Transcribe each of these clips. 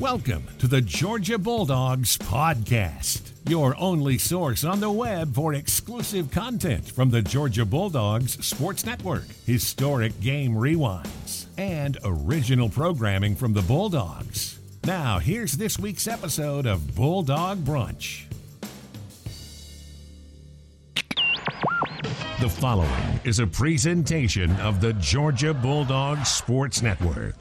Welcome to the Georgia Bulldogs Podcast, your only source on the web for exclusive content from the Georgia Bulldogs Sports Network, historic game rewinds, and original programming from the Bulldogs. Now, here's this week's episode of Bulldog Brunch. The following is a presentation of the Georgia Bulldogs Sports Network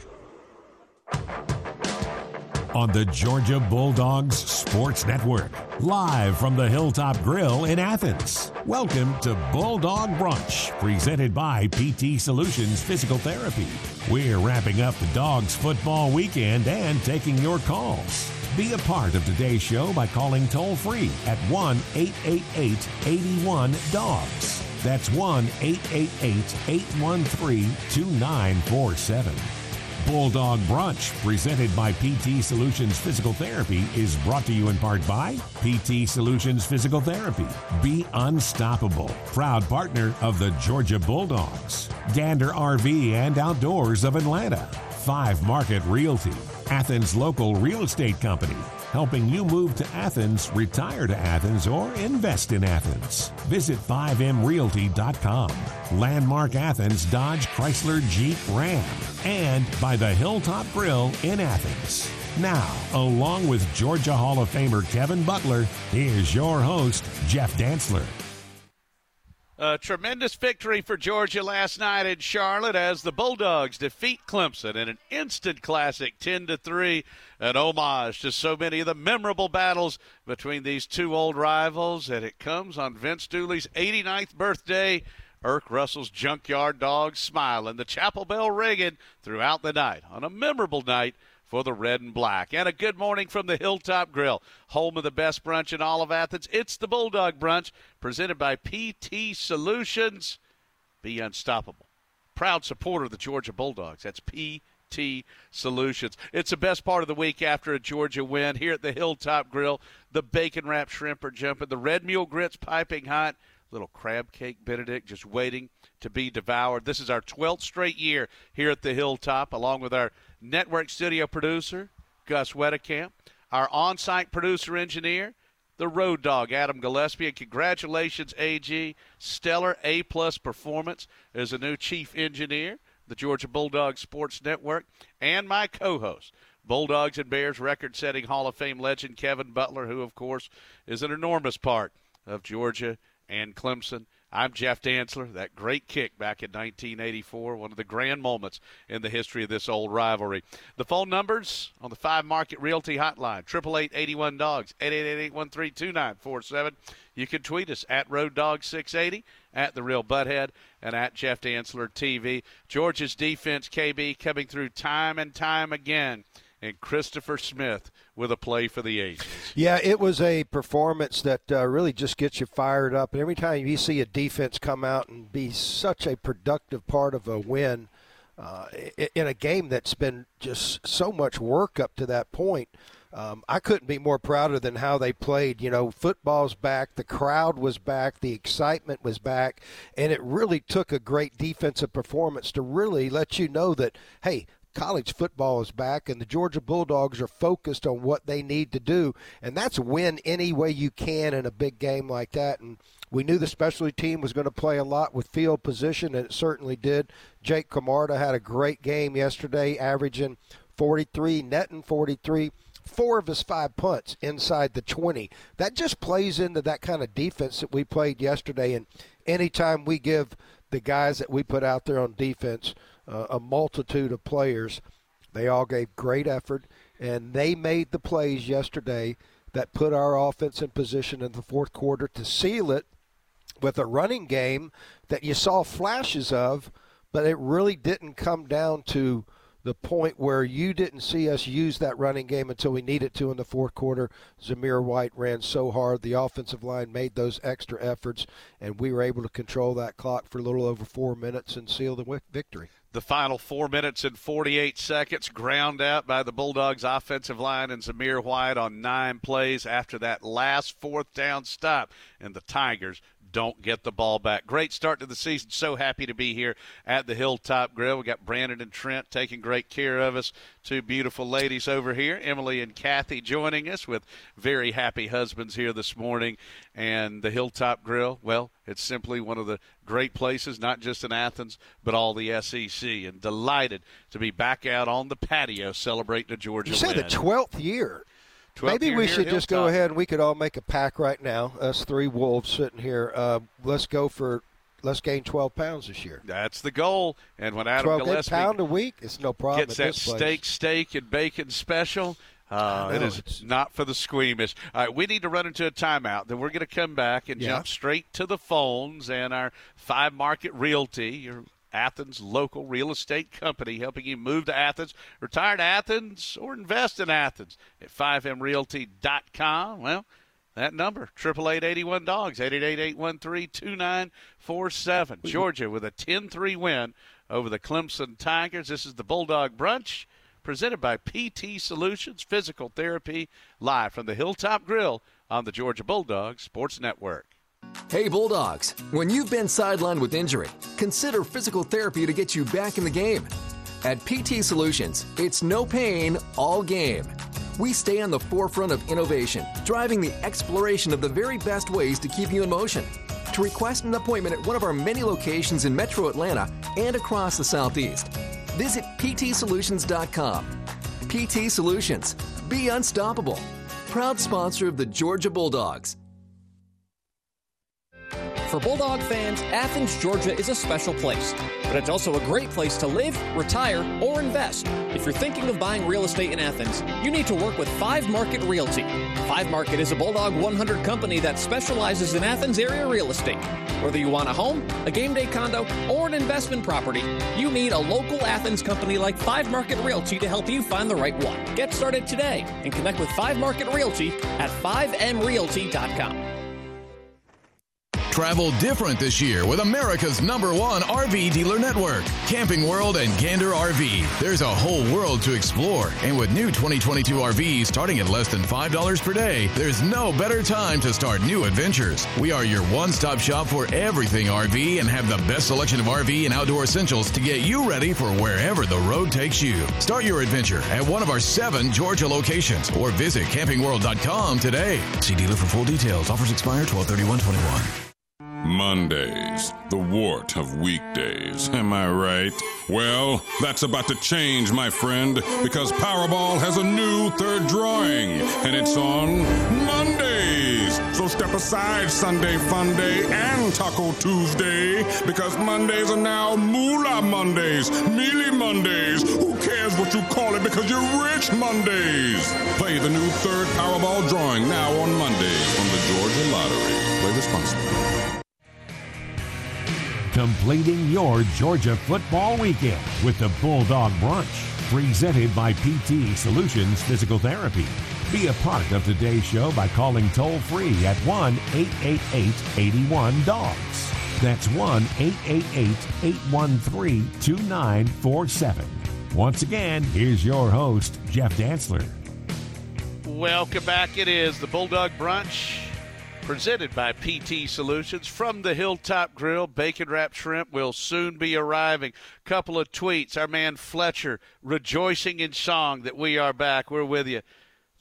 on the Georgia Bulldogs Sports Network, live from the Hilltop Grill in Athens. Welcome to Bulldog Brunch, presented by PT Solutions Physical Therapy. We're wrapping up the Dogs football weekend and taking your calls. Be a part of today's show by calling toll free at 1 888 81 Dogs. That's 1 888 813 2947. Bulldog Brunch, presented by PT Solutions Physical Therapy, is brought to you in part by PT Solutions Physical Therapy. Be unstoppable. Proud partner of the Georgia Bulldogs. Gander RV and Outdoors of Atlanta. Five Market Realty. Athens Local Real Estate Company helping you move to Athens, retire to Athens, or invest in Athens. Visit 5mrealty.com. Landmark Athens Dodge Chrysler Jeep Ram. And by the Hilltop Grill in Athens. Now, along with Georgia Hall of Famer Kevin Butler, here's your host, Jeff Dantzler. A tremendous victory for Georgia last night in Charlotte as the Bulldogs defeat Clemson in an instant classic 10 to 3, an homage to so many of the memorable battles between these two old rivals and it comes on Vince Dooley's 89th birthday. Erk Russell's Junkyard Dogs smiling, the chapel bell ringing throughout the night on a memorable night for the red and black. And a good morning from the Hilltop Grill, home of the best brunch in all of Athens. It's the Bulldog Brunch, presented by PT Solutions. Be unstoppable. Proud supporter of the Georgia Bulldogs. That's PT Solutions. It's the best part of the week after a Georgia win here at the Hilltop Grill. The bacon wrapped shrimp are jumping, the red mule grits piping hot little crab cake benedict just waiting to be devoured this is our 12th straight year here at the hilltop along with our network studio producer, Gus Wedekamp, our on site producer engineer, the road dog, Adam Gillespie. And congratulations, AG. Stellar A plus performance as a new chief engineer, the Georgia Bulldogs Sports Network, and my co host. Bulldogs and Bears record setting Hall of Fame legend Kevin Butler, who, of course, is an enormous part of Georgia and Clemson. I'm Jeff Dantzler. That great kick back in 1984, one of the grand moments in the history of this old rivalry. The phone numbers on the Five Market Realty Hotline: triple eight eighty one dogs eight eight eight eight one three two nine four seven. You can tweet us at Road Dog 680, at The Real Butthead, and at Jeff Dantzler TV. Georgia's defense, KB, coming through time and time again and Christopher Smith with a play for the Aces. Yeah, it was a performance that uh, really just gets you fired up. And every time you see a defense come out and be such a productive part of a win uh, in a game that's been just so much work up to that point. Um, I couldn't be more prouder than how they played. You know, football's back, the crowd was back, the excitement was back, and it really took a great defensive performance to really let you know that, hey, college football is back and the Georgia Bulldogs are focused on what they need to do and that's win any way you can in a big game like that and we knew the specialty team was going to play a lot with field position and it certainly did. Jake Camarda had a great game yesterday averaging 43 netting 43 four of his five punts inside the 20. That just plays into that kind of defense that we played yesterday and anytime we give the guys that we put out there on defense uh, a multitude of players. They all gave great effort, and they made the plays yesterday that put our offense in position in the fourth quarter to seal it with a running game that you saw flashes of, but it really didn't come down to the point where you didn't see us use that running game until we needed to in the fourth quarter. Zamir White ran so hard. The offensive line made those extra efforts, and we were able to control that clock for a little over four minutes and seal the victory. The final four minutes and 48 seconds, ground out by the Bulldogs offensive line and Zamir White on nine plays after that last fourth down stop. And the Tigers don't get the ball back. Great start to the season. So happy to be here at the Hilltop Grill. We got Brandon and Trent taking great care of us. Two beautiful ladies over here, Emily and Kathy, joining us with very happy husbands here this morning. And the Hilltop Grill, well, it's simply one of the great places, not just in Athens, but all the SEC. And delighted to be back out on the patio celebrating the Georgia You say win. the 12th year. 12th Maybe we should just go ahead and we could all make a pack right now. Us three wolves sitting here. Uh, let's go for let's gain 12 pounds this year. That's the goal. And when Adam 12 Gillespie pound a week. It's no problem. gets that steak, steak, and bacon special. Uh, know, is it's- not for the squeamish. All right, we need to run into a timeout. Then we're going to come back and Yeah. jump straight to the phones and our five market realty, your Athens local real estate company, helping you move to Athens, retire to Athens, or invest in Athens at 5mrealty.com. Well, that number, 888 dogs 888-813-2947. Georgia with a 10-3 win over the Clemson Tigers. This is the Bulldog Brunch presented by PT Solutions Physical Therapy live from the Hilltop Grill on the Georgia Bulldogs Sports Network. Hey Bulldogs, when you've been sidelined with injury, consider physical therapy to get you back in the game. At PT Solutions, it's no pain, all game. We stay on the forefront of innovation, driving the exploration of the very best ways to keep you in motion. To request an appointment at one of our many locations in Metro Atlanta and across the Southeast, visit ptsolutions.com. PT Solutions, be unstoppable. Proud sponsor of the Georgia Bulldogs. For Bulldog fans, Athens, Georgia is a special place, but it's also a great place to live, retire, or invest. If you're thinking of buying real estate in Athens, you need to work with Five Market Realty. Five Market is a Bulldog 100 company that specializes in Athens area real estate. Whether you want a home, a game day condo, or an investment property, you need a local Athens company like Five Market Realty to help you find the right one. Get started today and connect with Five Market Realty at 5mrealty.com. Travel different this year with America's number one RV dealer network, Camping World and Gander RV. There's a whole world to explore, and with new 2022 RVs starting at less than $5 per day, there's no better time to start new adventures. We are your one stop shop for everything RV and have the best selection of RV and outdoor essentials to get you ready for wherever the road takes you. Start your adventure at one of our seven Georgia locations or visit campingworld.com today. See dealer for full details. Offers expire 12 21 Mondays, the wart of weekdays. Am I right? Well, that's about to change, my friend, because Powerball has a new third drawing, and it's on Mondays. So step aside, Sunday Fun Day and Taco Tuesday, because Mondays are now Moolah Mondays, Mealy Mondays. Who cares what you call it because you're rich Mondays? Play the new third Powerball drawing now on Mondays from the Georgia Lottery. Play responsibly. Completing your Georgia football weekend with the Bulldog Brunch, presented by PT Solutions Physical Therapy. Be a part of today's show by calling toll free at 1 888 81 Dogs. That's 1 888 813 2947. Once again, here's your host, Jeff Dantzler. Welcome back. It is the Bulldog Brunch presented by PT Solutions from the Hilltop Grill. Bacon wrapped shrimp will soon be arriving. Couple of tweets. Our man Fletcher rejoicing in song that we are back. We're with you.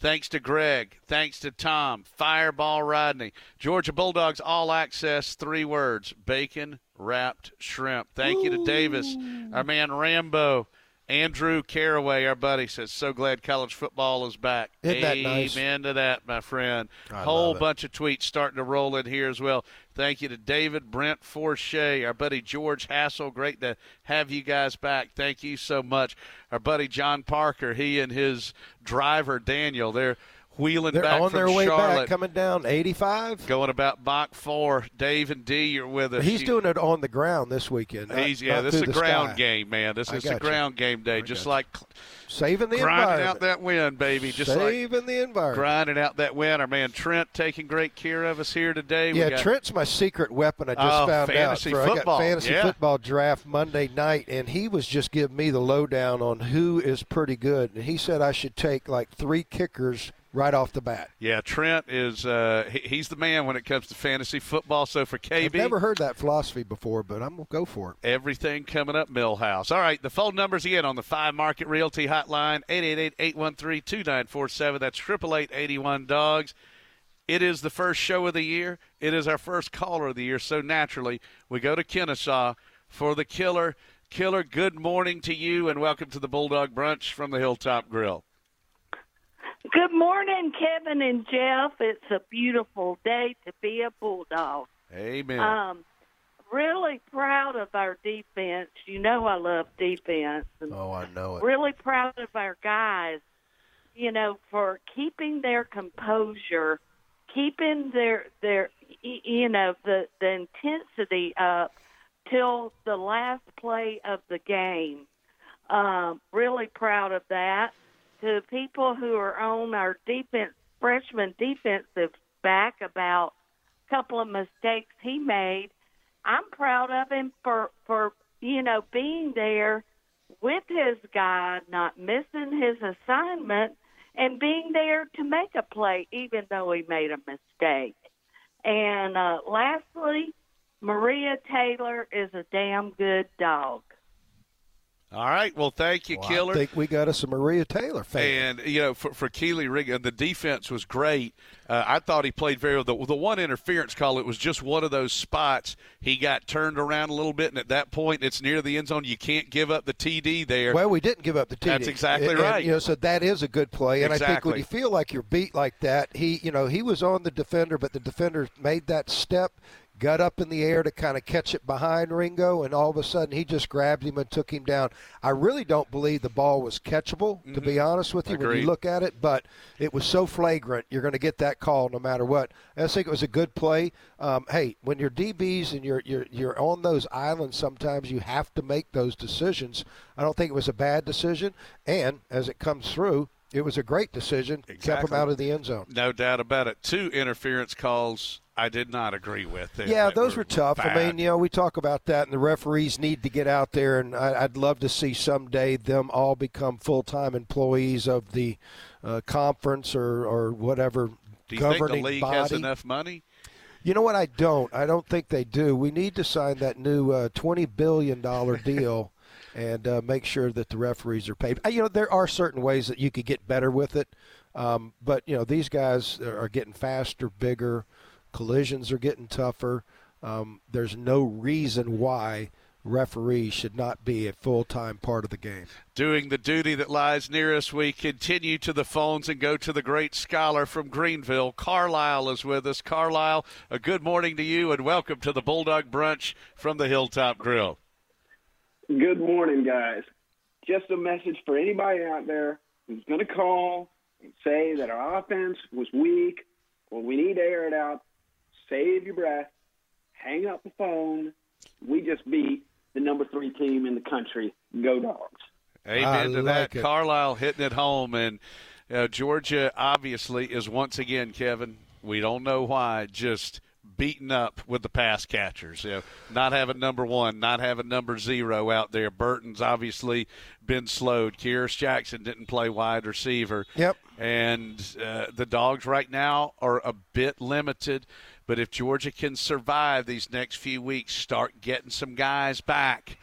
Thanks to Greg. Thanks to Tom. Fireball Rodney. Georgia Bulldogs All Access. Three words. Bacon wrapped shrimp. Thank you to Davis. Our man Rambo. Andrew Caraway, our buddy, says, so glad college football is back. Isn't that nice? Amen to that, my friend. I Whole bunch of tweets starting to roll in here as well. Thank you to David Brent Forshea, our buddy George Hassel. Great to have you guys back. Thank you so much. Our buddy John Parker, he and his driver Daniel, they're wheeling They're back on from their way Charlotte, back, coming down 85. going about Bach four. Dave and D, you're with us. He's You- doing it on the ground this weekend. not- He's, yeah, this is a ground sky. game, man. This is a got you. ground game day, just got you. like Saving the grinding environment. out that win, baby. Just like Saving the environment. grinding out that win. Our man Trent taking great care of us here today. We Yeah, got- Trent's my secret weapon. I just Oh, found fantasy out. For, I got fantasy Yeah. football draft Monday night, and he was just giving me the lowdown on who is pretty good. And he said I should take like three kickers right off the bat. Yeah, Trent is uh, he, he's the man when it comes to fantasy football. So for KB, I've never heard that philosophy before, but I'm gonna go for it. Everything coming up, Milhouse. All right, the phone numbers again on the Five Market Realty Hotline 888-813-2947. That's triple eight eighty one dogs. It is the first show of the year. It is our first caller of the year. So naturally, we go to Kennesaw for the killer. Killer, good morning to you, and welcome to the Bulldog Brunch from the Hilltop Grill. Good morning, Kevin and Jeff. It's a beautiful day to be a Bulldog. Amen. Um, really proud of our defense. You know I love defense. Oh, I know it. really proud of our guys, you know, for keeping their composure, keeping their their you know the the intensity up till the last play of the game. Um, really proud of that. To people who are on our defense freshman defensive back about a couple of mistakes he made. I'm proud of him for for you know being there with his guy, not missing his assignment, and being there to make a play, even though he made a mistake. And uh, lastly, Maria Taylor is a damn good dog. All right. Well, thank you, Well, Killer. I think we got us a Maria Taylor fan. And you know, for, for Kelee Ringo, the defense was great. Uh, I thought he played very well. The, the one interference call, it was just one of those spots. He got turned around a little bit, and at that point, it's near the end zone. You can't give up the TD there. Well, we didn't give up the TD. That's exactly And- and, right. you know, so that is a good play. And I think when you feel like you're beat like that, he, you know, he was on the defender, but the defender made that step, got up in the air to kind of catch it behind Ringo, and all of a sudden he just grabbed him and took him down. I really don't believe the ball was catchable, to be honest with you, when Mm-hmm. You look at it, but it was so flagrant. You're going to get that call no matter what. I think it was a good play. Um, hey, when you're DBs and you're you're you're on those islands, sometimes you have to make those decisions. I don't think it was a bad decision, and as it comes through, it was a great decision. Kept him out of the end zone. No doubt about it. Two interference calls I did not agree with. There. Yeah, That those were tough. I mean, you know, we talk about that, and the referees need to get out there, and I, I'd love to see someday them all become full time employees of the uh, conference or, or whatever do you think the governing league body. has enough money? You know what? I don't. I don't think they do. We need to sign that new uh, twenty billion dollar deal, and uh, make sure that the referees are paid. You know, there are certain ways that you could get better with it, um, but you know, these guys are getting faster, bigger. Collisions are getting tougher. Um, there's no reason why referees should not be a full time part of the game. Doing the duty that lies near us, we continue to the phones and go to the great scholar from Greenville. Carlisle is with us. Carlisle, a good morning to you and welcome to the Bulldog Brunch from the Hilltop Grill. Good morning, guys. Just a message for anybody out there who's going to call and say that our offense was weak or we need to air it out. Save your breath. Hang up the phone. We just beat the number three team in the country. Go Dogs. Amen I to like that. it. Carlisle hitting it home. And uh, Georgia, obviously, is once again, Kevin, we don't know why, just beaten up with the pass catchers. You know, not having number one, not having number zero out there. Burton's obviously been slowed. Kearis Jackson didn't play wide receiver. Yep. And uh, the dogs right now are a bit limited. But if Georgia can survive these next few weeks, start getting some guys back,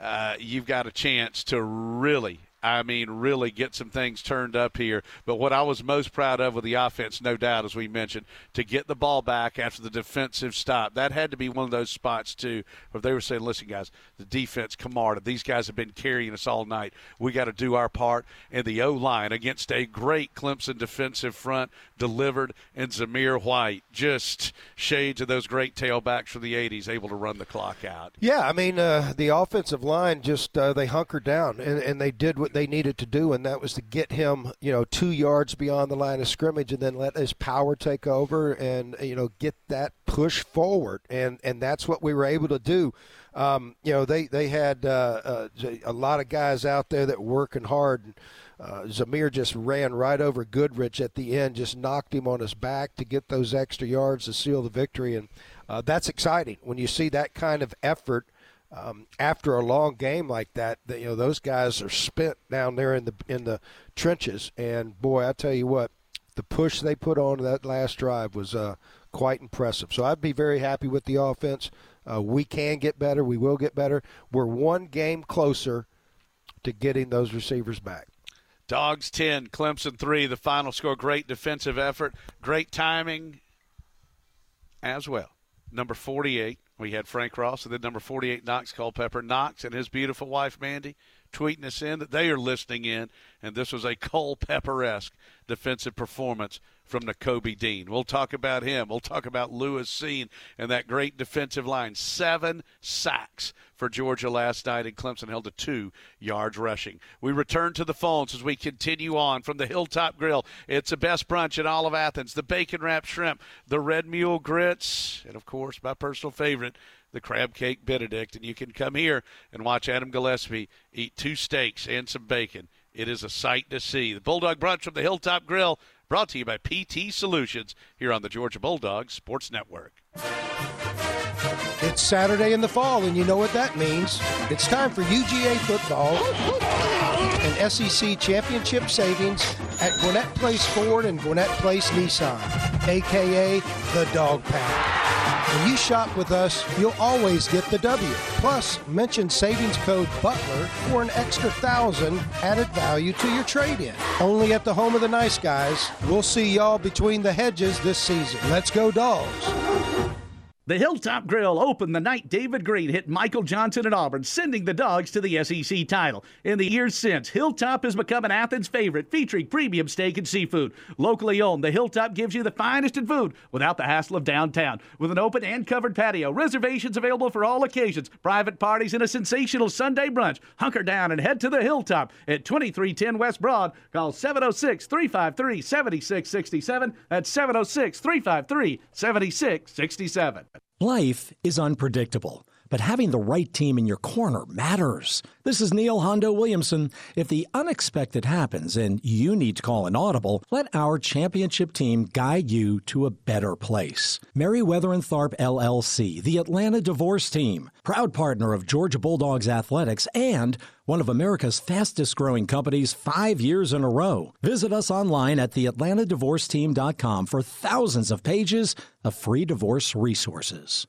uh, you've got a chance to really, I mean, really get some things turned up here. But what I was most proud of with the offense, no doubt, as we mentioned, to get the ball back after the defensive stop. That had to be one of those spots, too, where they were saying, listen, guys, the defense, Camarda, these guys have been carrying us all night. We got to do our part. And the O line against a great Clemson defensive front delivered, and Zamir White, just shades of those great tailbacks from the 80s, able to run the clock out. Yeah, I mean, uh, the offensive line just uh, they hunkered down and, and they did what they needed to do, and that was to get him, you know, two yards beyond the line of scrimmage, and then let his power take over, and you know, get that push forward, and and that's what we were able to do. Um, you know, they they had uh, uh, a lot of guys out there that were working hard. And, uh, Zamir just ran right over Goodrich at the end, just knocked him on his back to get those extra yards to seal the victory, and uh, that's exciting when you see that kind of effort um, after a long game like that. You know those guys are spent down there in the in the trenches, and boy, I tell you what, the push they put on that last drive was uh, quite impressive. So I'd be very happy with the offense. Uh, we can get better. We will get better. We're one game closer to getting those receivers back. Dogs 10, Clemson 3. The final score. Great defensive effort. Great timing as well. Number 48, we had Frank Ros, and then number 48, Knox Culpepper. Knox and his beautiful wife, Mandy, tweeting us in that they are listening in, and this was a Culpepper esque defensive performance from Nakobe Dean. We'll talk about him. We'll talk about Lewis Cine and that great defensive line. Seven sacks for Georgia last night, and Clemson held to two yards rushing. We return to the phones as we continue on from the Hilltop Grill. It's the best brunch in all of Athens. The bacon wrapped shrimp, the red mule grits, and of course, my personal favorite, the crab cake Benedict. And you can come here and watch Adam Gillespie eat two steaks and some bacon. It is a sight to see. The Bulldog Brunch from the Hilltop Grill Brought to you by PT Solutions here on the Georgia Bulldogs Sports Network. It's Saturday in the fall, and you know what that means. It's time for UGA football and SEC championship savings at Gwinnett Place Ford and Gwinnett Place Nissan, aka the Dog Pound. When you shop with us, you'll always get the W. Plus, mention savings code BUTLER for an extra thousand added value to your trade in. Only at the home of the nice guys. We'll see y'all between the hedges this season. Let's go, dogs. The Hilltop Grill opened the night David Greene hit Michael Johnson at Auburn, sending the Dogs to the SEC title. In the years since, Hilltop has become an Athens favorite, featuring premium steak and seafood. Locally owned, the Hilltop gives you the finest in food without the hassle of downtown. With an open and covered patio, reservations available for all occasions, private parties, and a sensational Sunday brunch. Hunker down and head to the Hilltop at 2310 West Broad. Call 706 353 7667. That's 706 353 7667. Life is unpredictable, but having the right team in your corner matters. This is Neil Hondo Williamson. If the unexpected happens and you need to call an audible, let our championship team guide you to a better place. Meriwether and Tharp LLC, the Atlanta Divorce Team, proud partner of Georgia Bulldogs Athletics and one of America's fastest growing companies five years in a row. Visit us online at theatlantadivorceteam.com for thousands of pages of free divorce resources.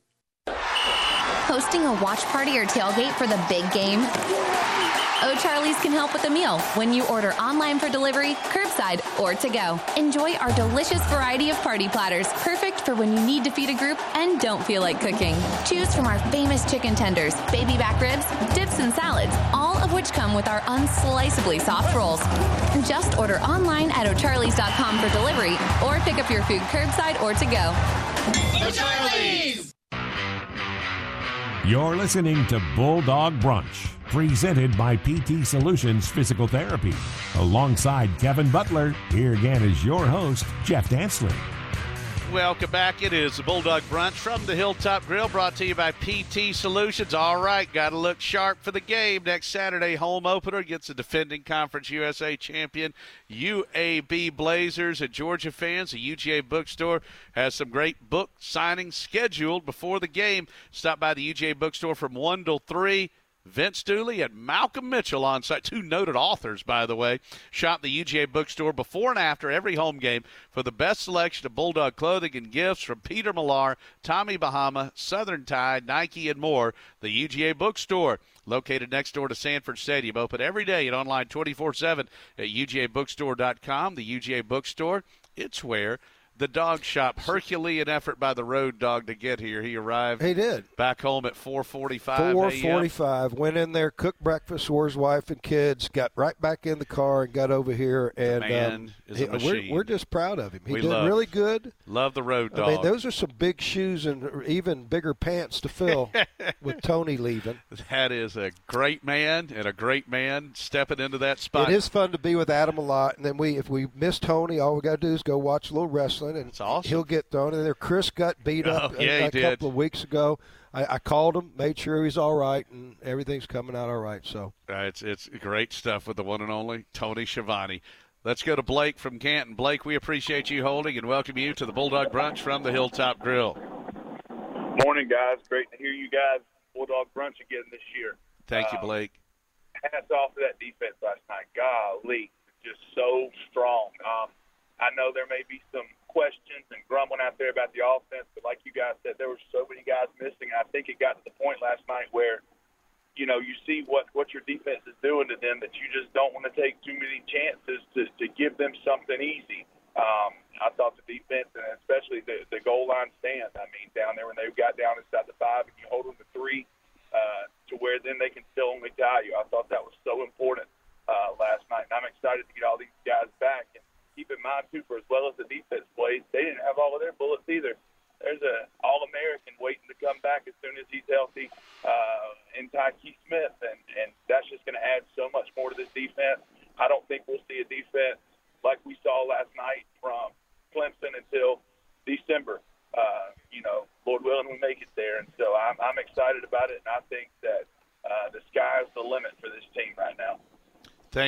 Hosting a watch party or tailgate for the big game? Oh, O'Charlie's can help with a meal when you order online for delivery, curbside, or to go. Enjoy our delicious variety of party platters, perfect for when you need to feed a group and don't feel like cooking. Choose from our famous chicken tenders, baby back ribs, dips, and salads, all of which come with our unsliceably soft rolls. Just order online at o'charlies.com for delivery or pick up your food curbside or to go. O'Charlie's! You're listening to Bulldog Brunch, presented by PT Solutions Physical Therapy. Alongside Kevin Butler, here again is your host, Jeff Dantzler. Welcome back. It is the Bulldog Brunch from the Hilltop Grill, brought to you by PT Solutions. All right, got to look sharp for the game next Saturday. Home opener gets the defending Conference USA champion UAB Blazers. And Georgia fans, the UGA Bookstore has some great book signings scheduled before the game. Stop by the UGA Bookstore from one till three. Vince Dooley and Malcolm Mitchell on site, two noted authors, by the way, shop the UGA bookstore before and after every home game for the best selection of Bulldog clothing and gifts from Peter Millar, Tommy Bahama, Southern Tide, Nike, and more. The UGA bookstore, located next door to Sanford Stadium, open every day and online 24 7 at UGAbookstore.com. The UGA bookstore, it's where the dog shop. Herculean effort by the road dog to get here. He arrived. He did back home at 4:45. 4:45. Went in there, cooked breakfast for his wife and kids. Got right back in the car and got over here. And um, is a machine. We're, we're, just proud of him. He we did love, really good. Love the road dog. I mean, those are some big shoes and even bigger pants to fill with Tony leaving. That is a great man and a great man stepping into that spot. It is fun to be with Adam a lot. And then we, if we miss Tony, all we got to do is go watch a little wrestling, and That's awesome. he'll get thrown in there. Chris got beat up Oh, yeah, a, he a did. couple of weeks ago. I, I called him, made sure he's all right, and everything's coming out all right. So Uh, it's it's great stuff with the one and only Tony Schiavone. Let's go to Blake from Canton. Blake, we appreciate you holding and welcome you to the Bulldog Brunch from the Hilltop Grill. Morning, guys. Great to hear you guys Bulldog Brunch again this year. Thank you, Uh, Blake. Hats off to that defense last night. Golly, just so strong. Um, I know there may be some questions and grumbling out there about the offense, but like you guys said, there were so many guys missing. I think it got to the point last night where, you know, you see what what your defense is doing to them that you just don't want to take too many chances to to give them something easy. Um, I thought the defense and especially the the goal line stand. I mean, down there when they got down inside the five and you hold them to three, uh, to where then they can still only tie you. I thought that was so important uh, last night, and I'm excited to get all these guys back. And keep in mind too, for as well as the defense plays, they didn't have all of their bullets either. There's a All-American waiting to come back as soon as he's healthy, uh, in Tykee Smith, and and that's just going to add so much more to this defense. I don't think we'll see a defense like we saw last night from Clemson until December. Uh, you know, Lord willing, we make it there, and so I'm I'm excited about it, and I think that uh, the sky's the limit for this team right now.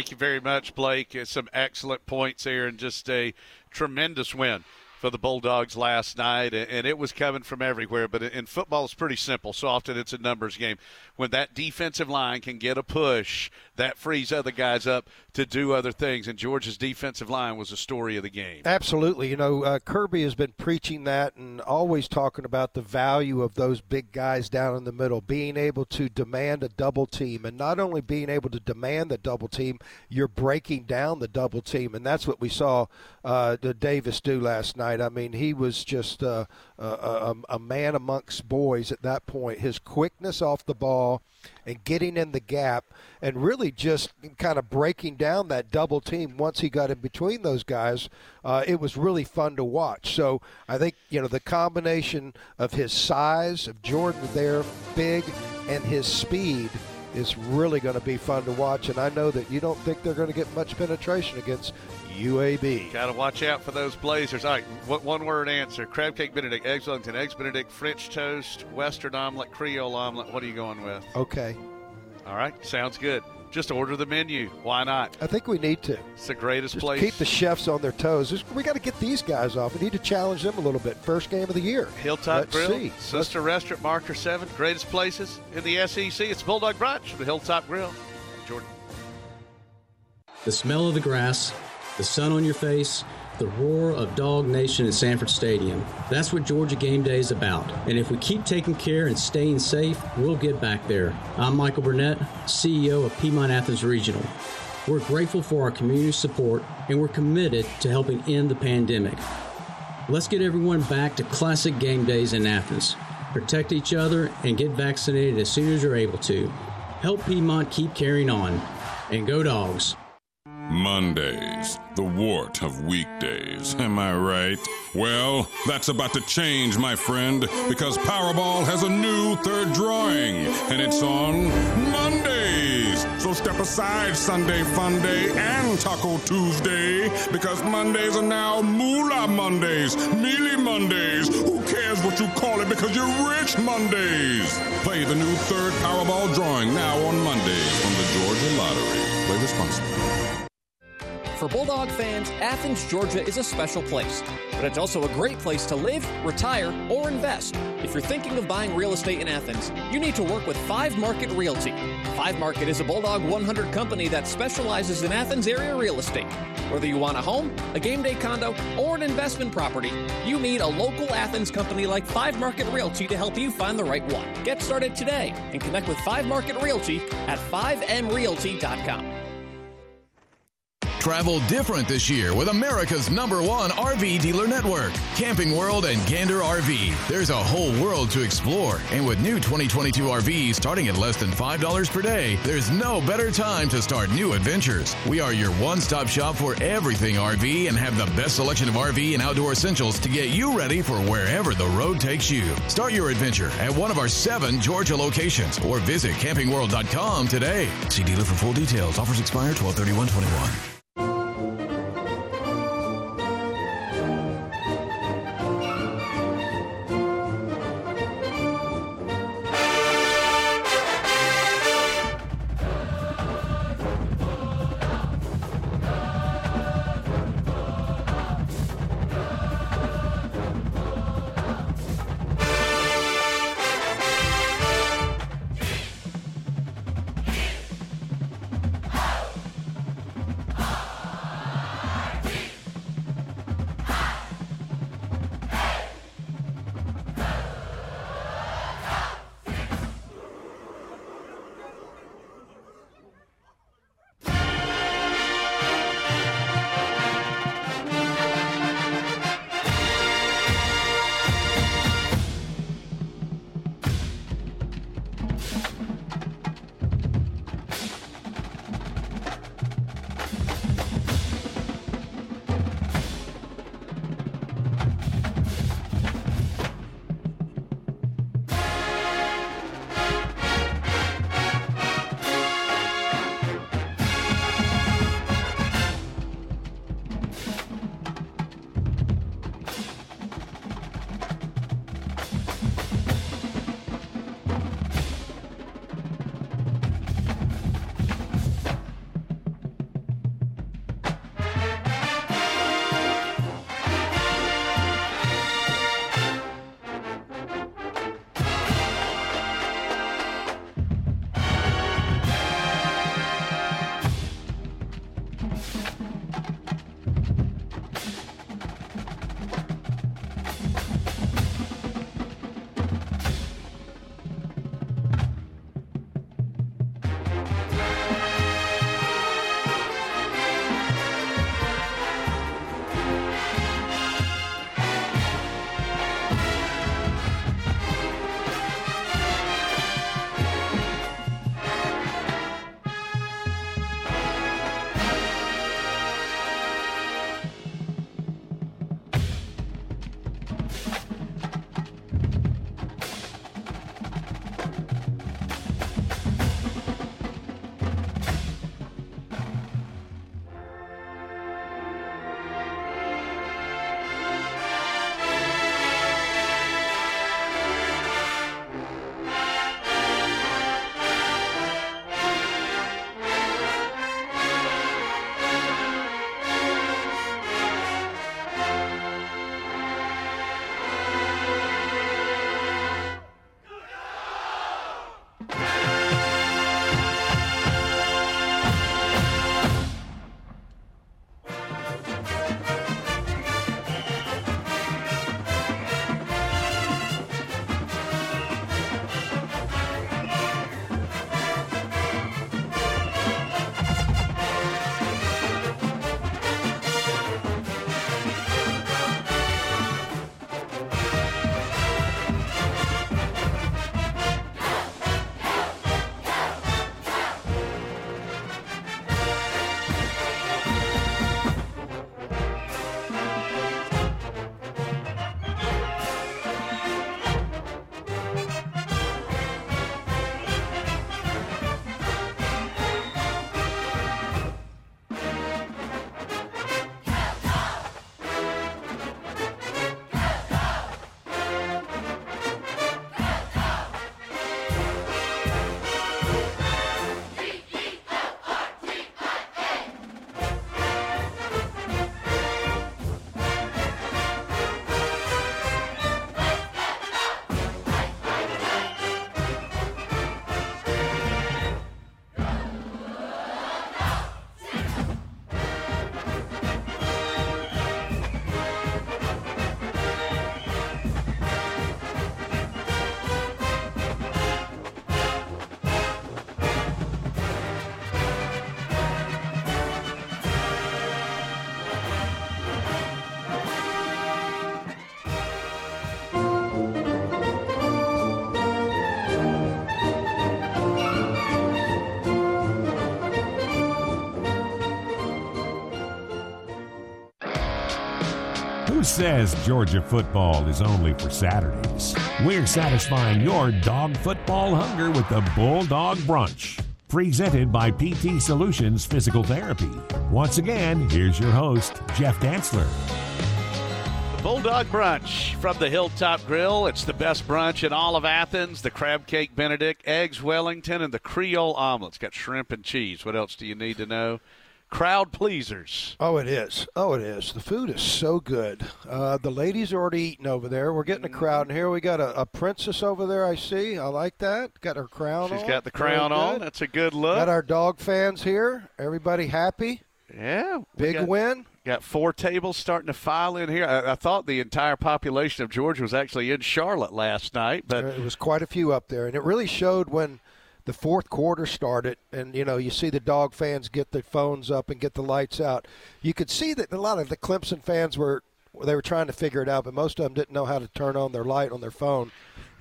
Thank you very much, Blake. Some excellent points here and just a tremendous win for the Bulldogs last night, and it was coming from everywhere. But in football, it's pretty simple. So often it's a numbers game. When that defensive line can get a push, that frees other guys up to do other things. And Georgia's defensive line was the story of the game. Absolutely. You know, uh, Kirby has been preaching that and always talking about the value of those big guys down in the middle, being able to demand a double team. And not only being able to demand the double team, you're breaking down the double team. And that's what we saw uh, Davis do last night. I mean, he was just uh, a, a, man amongst boys at that point. His quickness off the ball and getting in the gap and really just kind of breaking down that double team once he got in between those guys, uh, it was really fun to watch. So I think, you know, the combination of his size, of Jordan there, big, and his speed is really going to be fun to watch. And I know that you don't think they're going to get much penetration against UAB. Got to watch out for those Blazers. All right, what one word answer? Crab cake Benedict, eggs Wellington, eggs Benedict, French toast, Western omelet, Creole omelet. What are you going with? Okay. All right, sounds good. Just order the menu. Why not? I think we need to. It's the greatest Just place. Keep the chefs on their toes. We got to get these guys off. We need to challenge them a little bit. First game of the year. Hilltop Let's Grill, see. Sister Restaurant, Marker 7, greatest places in the SEC. It's Bulldog Brunch from the Hilltop Grill. Jordan. The smell of the grass, the sun on your face, the roar of Dog Nation at Sanford Stadium. That's what Georgia Game Day is about. And if we keep taking care and staying safe, we'll get back there. I'm Michael Burnett, CEO of Piedmont Athens Regional. We're grateful for our community support and we're committed to helping end the pandemic. Let's get everyone back to classic game days in Athens. Protect each other and get vaccinated as soon as you're able to. Help Piedmont keep carrying on. And go dogs. Mondays, the wart of weekdays. Am I right? Well, that's about to change, my friend, because Powerball has a new third drawing, and it's on Mondays. So step aside, Sunday Fun Day and Taco Tuesday, because Mondays are now Moolah Mondays, Mealy Mondays. Who cares what you call it because you're rich Mondays? Play the new third Powerball drawing now on Mondays from the Georgia Lottery. Play responsibly. For Bulldog fans, Athens, Georgia is a special place, but it's also a great place to live, retire, or invest. If you're thinking of buying real estate in Athens, you need to work with Five Market Realty. Five Market is a Bulldog 100 company that specializes in Athens area real estate. Whether you want a home, a game day condo, or an investment property, you need a local Athens company like Five Market Realty to help you find the right one. Get started today and connect with Five Market Realty at 5mrealty.com. Travel different this year with America's number one RV dealer network, Camping World and Gander RV. There's a whole world to explore, and with new 2022 RVs starting at less than $5 per day, there's no better time to start new adventures. We are your one stop shop for everything RV and have the best selection of RV and outdoor essentials to get you ready for wherever the road takes you. Start your adventure at one of our seven Georgia locations or visit campingworld.com today. See dealer for full details. Offers expire 12 21 says Georgia football is only for Saturdays? We're satisfying your dog football hunger with the Bulldog Brunch. Presented by PT Solutions Physical Therapy. Once again, here's your host, Jeff Dantzler. The Bulldog Brunch from the Hilltop Grill. It's the best brunch in all of Athens. The crab cake Benedict, eggs Wellington, and the Creole omelets. Got shrimp and cheese. What else do you need to know? Crowd pleasers. Oh, it is. Oh, it is. The food is so good. Uh, the ladies are already eating over there. We're getting a crowd in here. We got a, a princess over there. I see. I like that. Got her crown She's on. got the Very crown on. good. That's a good look. Got our dog fans here. Everybody happy. Yeah. Big got- win. Got four tables starting to file in here. I, I thought the entire population of Georgia was actually in Charlotte last night, but it was quite a few up there, and it really showed when the fourth quarter started. And you know, you see the dog fans get their phones up and get the lights out. You could see that a lot of the Clemson fans were they were trying to figure it out, but most of them didn't know how to turn on their light on their phone.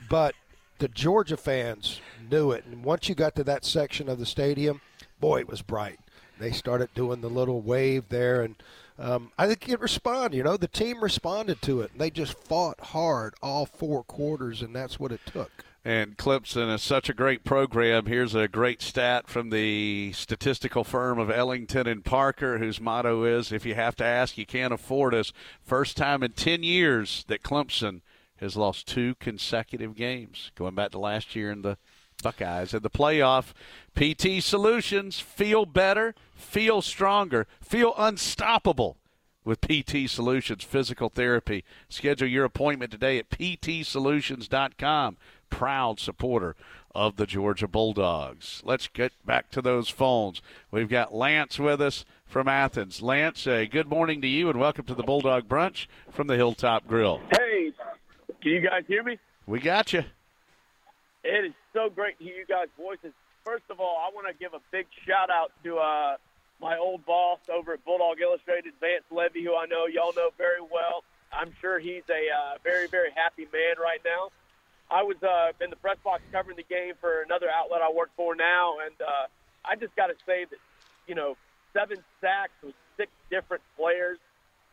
But the Georgia fans knew it, and once you got to that section of the stadium, boy, it was bright. They started doing the little wave there, and um, I think it responded. You know, the team responded to it. And they just fought hard all four quarters, and that's what it took. And Clemson is such a great program. Here's a great stat from the statistical firm of Ellington and Parker, whose motto is If you have to ask, you can't afford us. First time in 10 years that Clemson has lost two consecutive games, going back to last year in the Buckeyes. In the playoff, PT Solutions feel better, feel stronger, feel unstoppable with PT Solutions Physical Therapy. Schedule your appointment today at ptsolutions.com. Proud supporter of the Georgia Bulldogs. Let's get back to those phones. We've got Lance with us from Athens. Lance, uh, good morning to you and welcome to the Bulldog Brunch from the Hilltop Grill. Hey, can you guys hear me? We got you. It is so great to hear you guys' voices. First of all, I want to give a big shout out to uh, my old boss over at Bulldog Illustrated, Vance Levy, who I know y'all know very well. I'm sure he's a uh, very, very happy man right now. I was uh, in the press box covering the game for another outlet I work for now, and uh, I just got to say that, you know, seven sacks with six different players.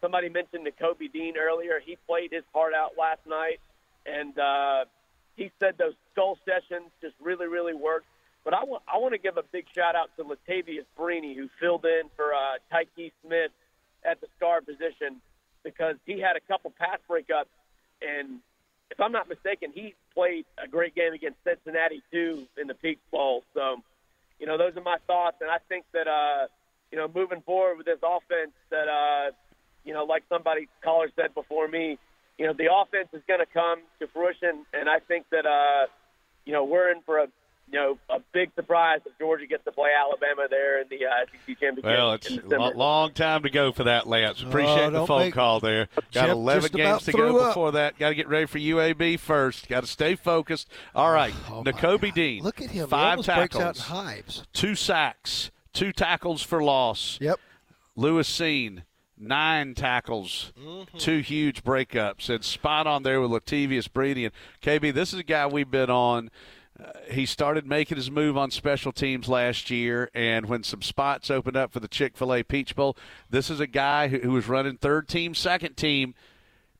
Somebody mentioned Kobe Dean earlier. He played his heart out last night, and uh, he said those skull sessions just really, really worked. But I want I want to give a big shout out to Latavious Brini, who filled in for uh, Tykee Smith at the star position because he had a couple pass breakups, and if I'm not mistaken, he played a great game against Cincinnati too in the Peach Bowl. So, you know, those are my thoughts, and I think that uh, you know, moving forward with this offense, that uh, you know, like somebody caller said before me, you know, the offense is going to come to fruition, and I think that uh, you know, we're in for a you know, a big surprise if Georgia gets to play Alabama there in the uh, SEC championship. Well, it's in a long time to go for that, Lance. Appreciate Oh, the phone make- call there. Got Jeff 11 games to go up. before that. Got to get ready for UAB first. Got to stay focused. All right, Nakobe Dean. Oh, Look at him. Five tackles. out in hives. Two sacks. Two tackles for loss. Yep. Lewis Cine, nine tackles, two huge breakups, and spot on there with Latavious Brini. And KB, this is a guy we've been on. Uh, he started making his move on special teams last year, and when some spots opened up for the Chick fil A Peach Bowl, this is a guy who, who was running third team, second team.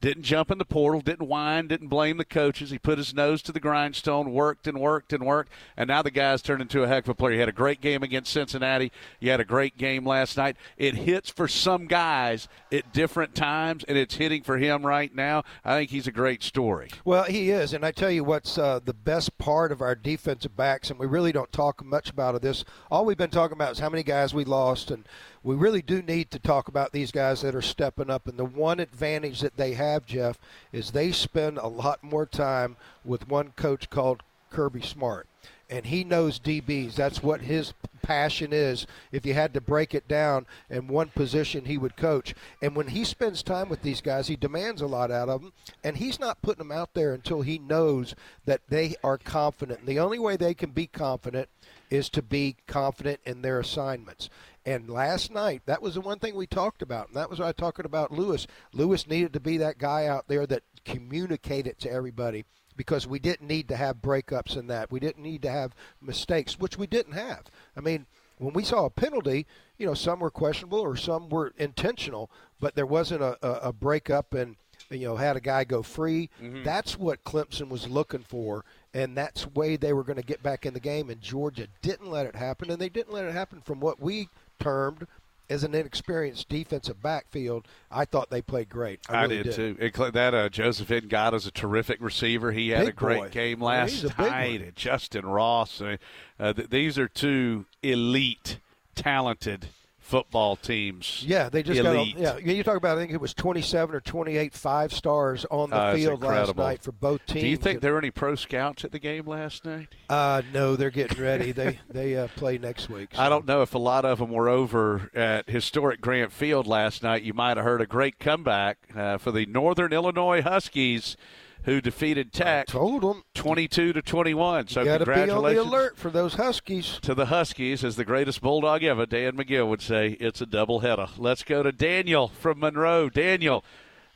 Didn't jump in the portal, didn't whine, didn't blame the coaches. He put his nose to the grindstone, worked and worked and worked, and now the guy's turned into a heck of a player. He had a great game against Cincinnati. He had a great game last night. It hits for some guys at different times, and it's hitting for him right now. I think he's a great story. Well, he is, and I tell you what's uh, the best part of our defensive backs, and we really don't talk much about this. All we've been talking about is how many guys we lost, and we really do need to talk about these guys that are stepping up. And the one advantage that they have, Jeff, is they spend a lot more time with one coach called Kirby Smart. And he knows DBs. That's what his passion is. If you had to break it down in one position, he would coach. And when he spends time with these guys, he demands a lot out of them. And he's not putting them out there until he knows that they are confident. And the only way they can be confident is to be confident in their assignments. And last night, that was the one thing we talked about, and that was I talking about Lewis. Lewis needed to be that guy out there that communicated to everybody because we didn't need to have breakups in that. We didn't need to have mistakes, which we didn't have. I mean, when we saw a penalty, you know, some were questionable or some were intentional, but there wasn't a, a, a breakup and you know had a guy go free. Mm-hmm. That's what Clemson was looking for, and that's the way they were going to get back in the game. And Georgia didn't let it happen, and they didn't let it happen from what we termed as an inexperienced defensive backfield. I thought they played great. I, really did, too. It, that uh, Joseph Ngata is a terrific receiver. He had Big a great boy. game last night. Justin Ross. Uh, th- these are two elite, talented football teams. Yeah, they just elite. got. Yeah, you talk about. I think it was 27 or 28 five stars on the Uh, field last night for both teams. Do you think there were any pro scouts at the game last night? Uh, no, they're getting ready. they they uh, play next week. I don't know if a lot of them were over at historic Grant Field last night. You might have heard a great comeback uh, for the Northern Illinois Huskies, who defeated Tech. told them twenty-two to twenty-one. So you got to be on the alert for those Huskies. to the Huskies, as the greatest bulldog ever. Dan Magill would say it's a doubleheader. Let's go to Daniel from Monroe. Daniel,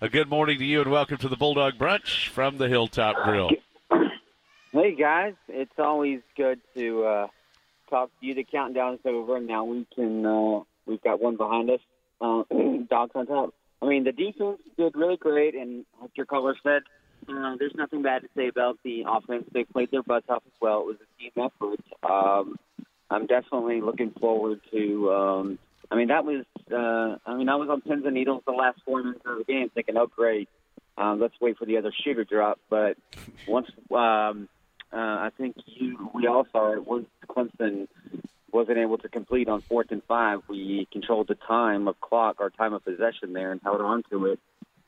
a good morning to you, and welcome to the Bulldog Brunch from the Hilltop Grill. Hey guys, it's always good to uh, talk to you. The countdown is over, and now we can. Uh, we've got one behind us. Uh, dogs on top. I mean, the defense did really great, and like your caller said, uh, there's nothing bad to say about the offense. They played their butts off as well. It was a team effort. Um, I'm definitely looking forward to. Um, I mean, that was. Uh, I mean, I was on pins and needles the last four minutes of the game, thinking, "Oh, great, um, let's wait for the other shoe to drop." But once um, uh, I think you, we all saw it. Once Clemson wasn't able to complete on fourth and five, we controlled the time of clock, our time of possession there, and held on to it.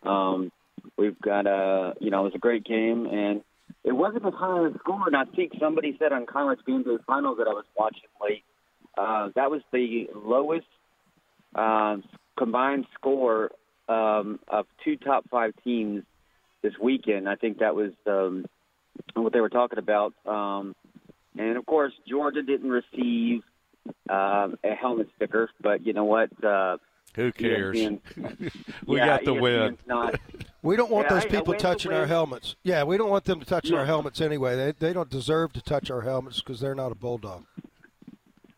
Um, we've got a, you know, it was a great game, and it wasn't as high a score. And I think somebody said on college game day finals that I was watching late, uh, that was the lowest uh, combined score um, of two top five teams this weekend. I think that was um, what they were talking about. Um, and of course, Georgia didn't receive um, a helmet sticker, but you know what? Uh, Who cares? ESPN we yeah, got the win. Not, We don't want Yeah, those hey, people win's a touching our helmets. Yeah, we don't want them to touch Yeah. our helmets anyway. They they don't deserve to touch our helmets because they're not a bulldog.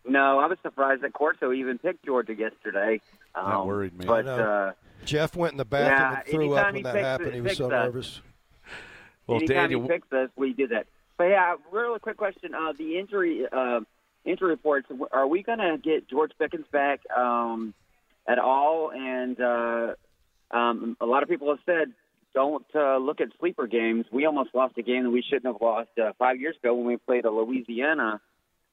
no, I was surprised that Corso even picked Georgia yesterday. Um, That worried me. But uh, Jeff went in the bathroom Yeah, and threw up when that happened. it- He was so us. nervous. Well, anytime Daniel, he picks us, we did that. But yeah, really quick question: uh, the injury uh, injury reports. Are we going to get George Pickens back um, at all? And uh, um, a lot of people have said don't uh, look at sleeper games. We almost lost a game that we shouldn't have lost uh, five years ago when we played a Louisiana.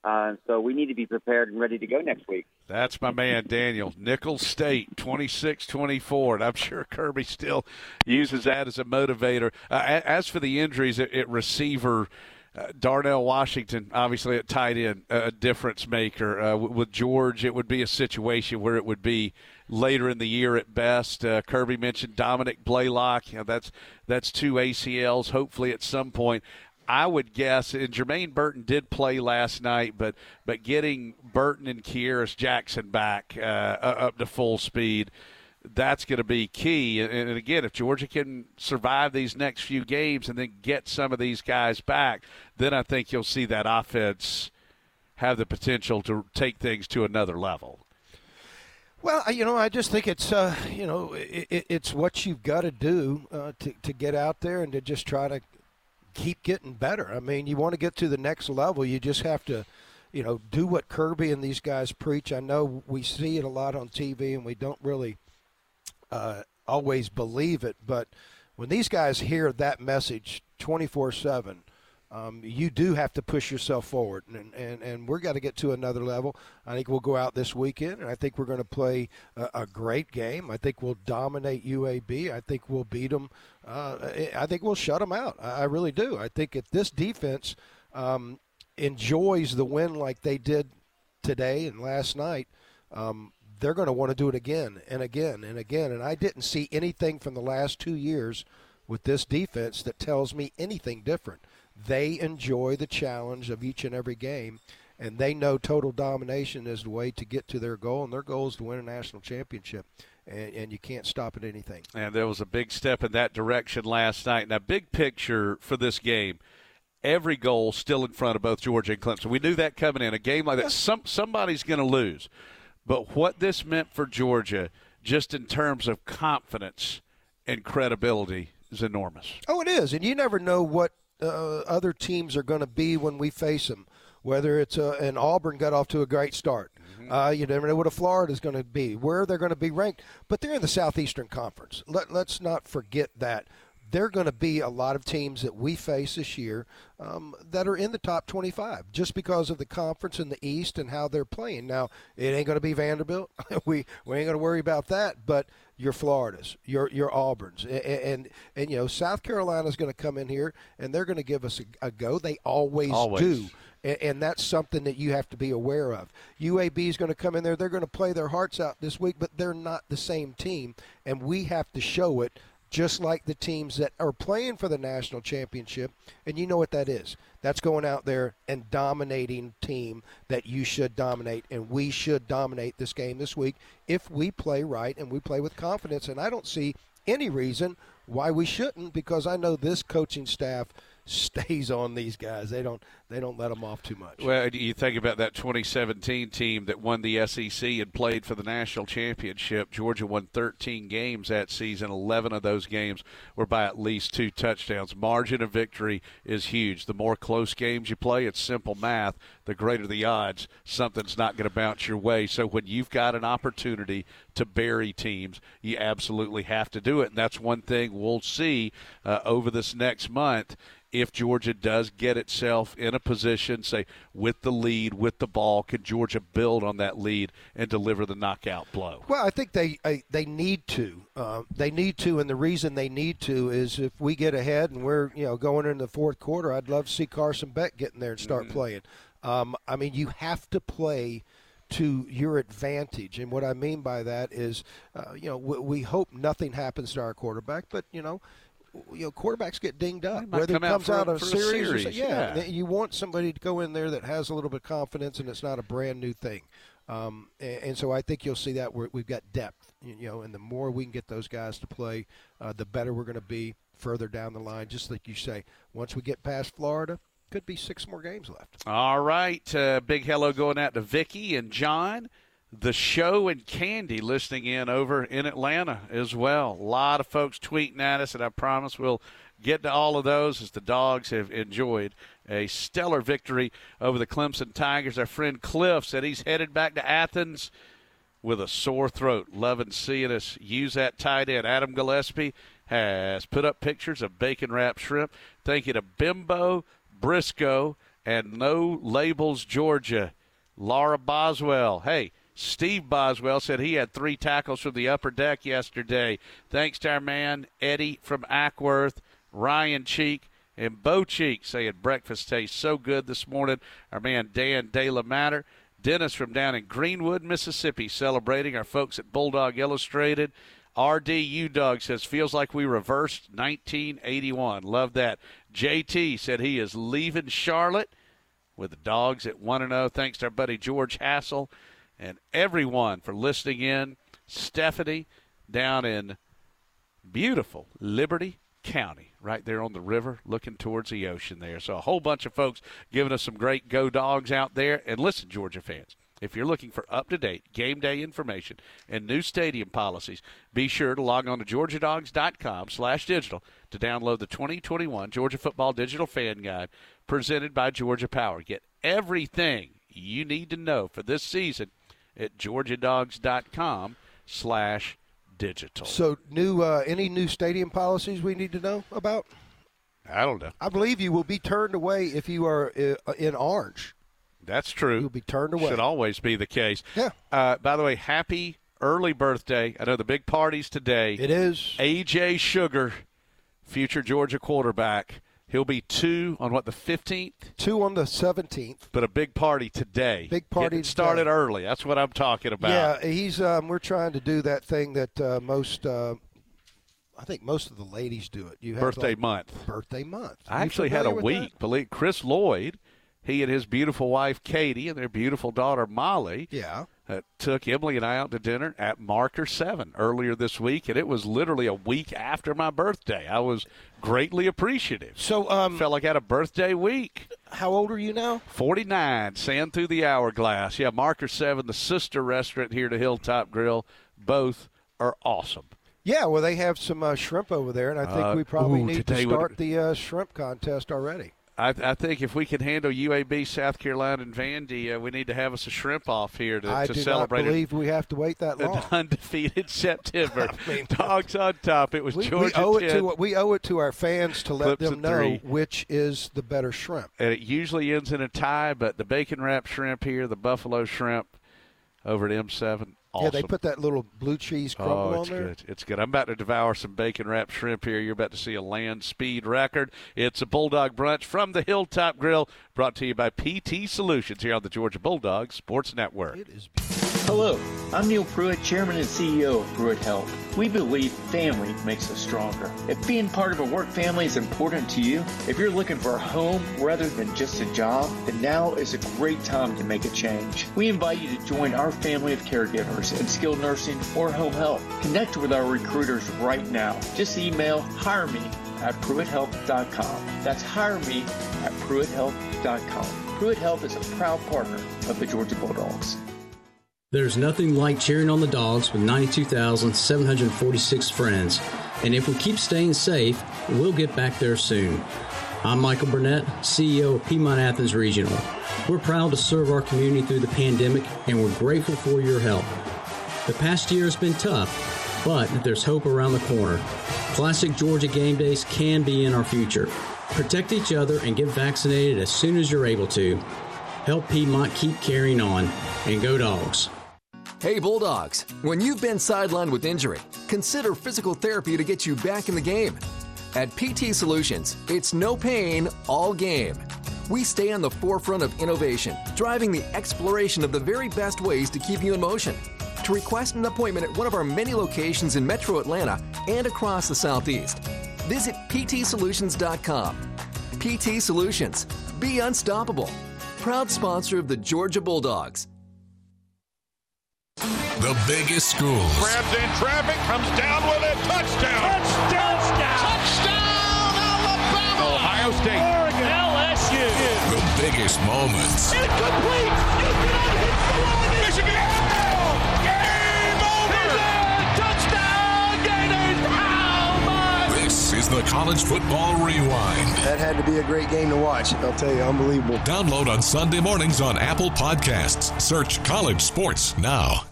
Uh, so we need to be prepared and ready to go next week. That's my man, Daniel. Nicholls State, 26 24. And I'm sure Kirby still uses that as a motivator. Uh, as for the injuries at, at receiver, uh, Darnell Washington, obviously at tight end, a difference maker. Uh, with George, it would be a situation where it would be later in the year at best. Uh, Kirby mentioned Dominick Blaylock. You know, that's that's two ACLs. Hopefully, at some point. I would guess, and Jermaine Burton did play last night, but but getting Burton and Kearis Jackson back uh, up to full speed, that's going to be key. And again, if Georgia can survive these next few games and then get some of these guys back, then I think you'll see that offense have the potential to take things to another level. Well, you know, I just think it's uh, you know it, it, it's what you've got to do uh, to to get out there and to just try to keep getting better. I mean, you want to get to the next level, you just have to, you know, do what Kirby and these guys preach. I know we see it a lot on TV, and we don't really uh, always believe it, but when these guys hear that message twenty four seven. Um, you do have to push yourself forward, and, and, and we're got to get to another level. I think we'll go out this weekend, and I think we're going to play a, a great game. I think we'll dominate UAB. I think we'll beat them. Uh, I think we'll shut them out. I, I really do. I think if this defense um, enjoys the win like they did today and last night, um, they're going to want to do it again and again and again. And I didn't see anything from the last two years with this defense that tells me anything different. They enjoy the challenge of each and every game, and they know total domination is the way to get to their goal, and their goal is to win a national championship. And, and you can't stop at anything. And there was a big step in that direction last night. Now, big picture for this game. Every goal still in front of both Georgia and Clemson. We knew that coming in. A game like that, some somebody's going to lose. but what this meant for Georgia, just in terms of confidence and credibility, is enormous. Oh, it is, and you never know what uh, other teams are going to be when we face them. Whether it's uh, and Auburn got off to a great start. Mm-hmm. Uh, you never know what a Florida is going to be, where they're going to be ranked. But they're in the Southeastern Conference. Let, let's not forget that. There are going to be a lot of teams that we face this year um, that are in the top 25 just because of the conference in the East and how they're playing. Now, it ain't going to be Vanderbilt. we, we ain't going to worry about that. But your Floridas, your your Auburns, and and, and you know South Carolina's going to come in here and they're going to give us a, a go. They always, Always. do, and, and that's something that you have to be aware of. UAB is going to come in there; they're going to play their hearts out this week, but they're not the same team, and we have to show it. Just like the teams that are playing for the national championship, and you know what that is. That's going out there and dominating team that you should dominate, and we should dominate this game this week if we play right and we play with confidence. And I don't see any reason why we shouldn't, because I know this coaching staff stays on these guys. They don't they don't let them off too much. Well, you think about that 2017 team that won the SEC and played for the national championship. Georgia won 13 games that season. 11 of those games were by at least two touchdowns. Margin of victory is huge. The more close games you play, it's simple math. The greater the odds something's not going to bounce your way. So when you've got an opportunity to bury teams, you absolutely have to do it. And that's one thing we'll see uh, over this next month if Georgia does get itself in a position, say, with the lead, with the ball, can Georgia build on that lead and deliver the knockout blow? Well, I think they I, they need to. Uh, they need to, and the reason they need to is if we get ahead and we're you know going into the fourth quarter, I'd love to see Carson Beck get in there and start playing. Um, I mean, you have to play to your advantage, and what I mean by that is, uh, you know, we, we hope nothing happens to our quarterback, but you know. You know, quarterbacks get dinged up. Whether come it out comes for out of a series, or so- yeah, yeah. you want somebody to go in there that has a little bit of confidence and it's not a brand new thing. Um, and, and so I think you'll see that we're, we've got depth, you you know, and the more we can get those guys to play, uh, the better we're going to be further down the line. Just like you say, once we get past Florida, could be six more games left. All right. Uh, big hello going out to Vicky and John. The show and Candy listening in over in Atlanta as well. A lot of folks tweeting at us, and I promise we'll get to all of those as the dogs have enjoyed a stellar victory over the Clemson Tigers. Our friend Cliff said he's headed back to Athens with a sore throat. Loving seeing us use that tight end. Adam Gillespie has put up pictures of bacon wrapped shrimp. Thank you to Bimbo, Briscoe, and No Labels Georgia. Laura Boswell. Hey, Steve Boswell said he had three tackles from the upper deck yesterday. Thanks to our man Eddie from Acworth, Ryan Cheek, and Bo Cheek saying breakfast tastes so good this morning. Our man Dan De La Matter. Dennis from down in Greenwood, Mississippi, celebrating our folks at Bulldog Illustrated. RDU Doug says feels like we reversed 1981. Love that. JT said he is leaving Charlotte with the dogs at 1 0. Thanks to our buddy George Hassel and everyone for listening in. Stephanie down in beautiful Liberty County, right there on the river, looking towards the ocean there. So a whole bunch of folks giving us some great go dogs out there. And listen, Georgia fans, if you're looking for up to date game day information and new stadium policies, be sure to log on to georgiadogs.com slash digital to download the 2021 Georgia Football Digital Fan Guide presented by Georgia Power. Get everything you need to know for this season at georgiadogs.com slash digital. So, new uh, any new stadium policies we need to know about? I don't know. I believe you will be turned away if you are uh, in orange. That's true. You'll be turned away. Should always be the case. Yeah. Uh, by the way, happy early birthday. I know the big party's today. It is. AJ Sugar, future Georgia quarterback. He'll be two on what, the 15th? Two on the 17th. But a big party today. Big party Getting started today. early. That's what I'm talking about. Yeah, he's. Um, we're trying to do that thing that uh, most. Uh, I think most of the ladies do it. You have Birthday like, month. Birthday month. I actually had a week. Believe Chris Lloyd, he and his beautiful wife Katie and their beautiful daughter Molly. Yeah. uh, took Emily and I out to dinner at Marker 7 earlier this week, and it was literally a week after my birthday. I was greatly appreciative. So, um, felt like I had a birthday week. How old are you now? 49, sand through the hourglass. Yeah, Marker 7, the sister restaurant here to Hilltop Grill. Both are awesome. Yeah, well, they have some uh, shrimp over there, and I think Uh, we probably ooh, need to today would- start the uh, shrimp contest already. I, I think if we can handle UAB, South Carolina, and Vandy, uh, we need to have us a shrimp off here to, celebrate. I to do celebrate not believe we have to wait that long. undefeated September. Dogs on top. It was We, we Georgia owe it to we owe it to our fans to let Clips them know three. which is the better shrimp. and it usually ends in a tie. But the bacon wrap shrimp here, the buffalo shrimp over at M7, awesome. Yeah, they put that little blue cheese crumble Oh, on it's there. good. It's good. I'm about to devour some bacon wrapped shrimp here. You're about to see a land speed record. It's a Bulldog Brunch from the Hilltop Grill, brought to you by PT Solutions here on the Georgia Bulldogs Sports Network. It is Hello, I'm Neil Pruitt, Chairman and CEO of Pruitt Health. We believe family makes us stronger. If being part of a work family is important to you, if you're looking for a home rather than just a job, then now is a great time to make a change. We invite you to join our family of caregivers in skilled nursing or home health. Connect with our recruiters right now. Just email hire me at pruitthealth.com. That's hire me at pruitthealth.com. Pruitt Health is a proud partner of the Georgia Bulldogs. There's nothing like cheering on the dogs with 92,746 friends. And if we keep staying safe, we'll get back there soon. I'm Michael Burnett, CEO of Piedmont Athens Regional. We're proud to serve our community through the pandemic, and we're grateful for your help. The past year has been tough, but there's hope around the corner. Classic Georgia game days can be in our future. Protect each other and get vaccinated as soon as you're able to. Help Piedmont keep carrying on, and go dogs. Hey Bulldogs, when you've been sidelined with injury, consider physical therapy to get you back in the game. At PT Solutions, it's no pain, all game. We stay on the forefront of innovation, driving the exploration of the very best ways to keep you in motion. To request an appointment at one of our many locations in Metro Atlanta and across the Southeast, visit ptsolutions.com. PT Solutions, be unstoppable. Proud sponsor of the Georgia Bulldogs. The biggest schools. Grabs in traffic, comes down with it. Touchdown! Touchdown! Touchdown! Alabama! Ohio State. Oregon! LSU! The biggest moments. Incomplete! Houston hits the line! Michigan! Is the College Football Rewind. That had to be a great game to watch. I'll tell you, unbelievable. Download on Sunday mornings on Apple Podcasts. Search College Sports now.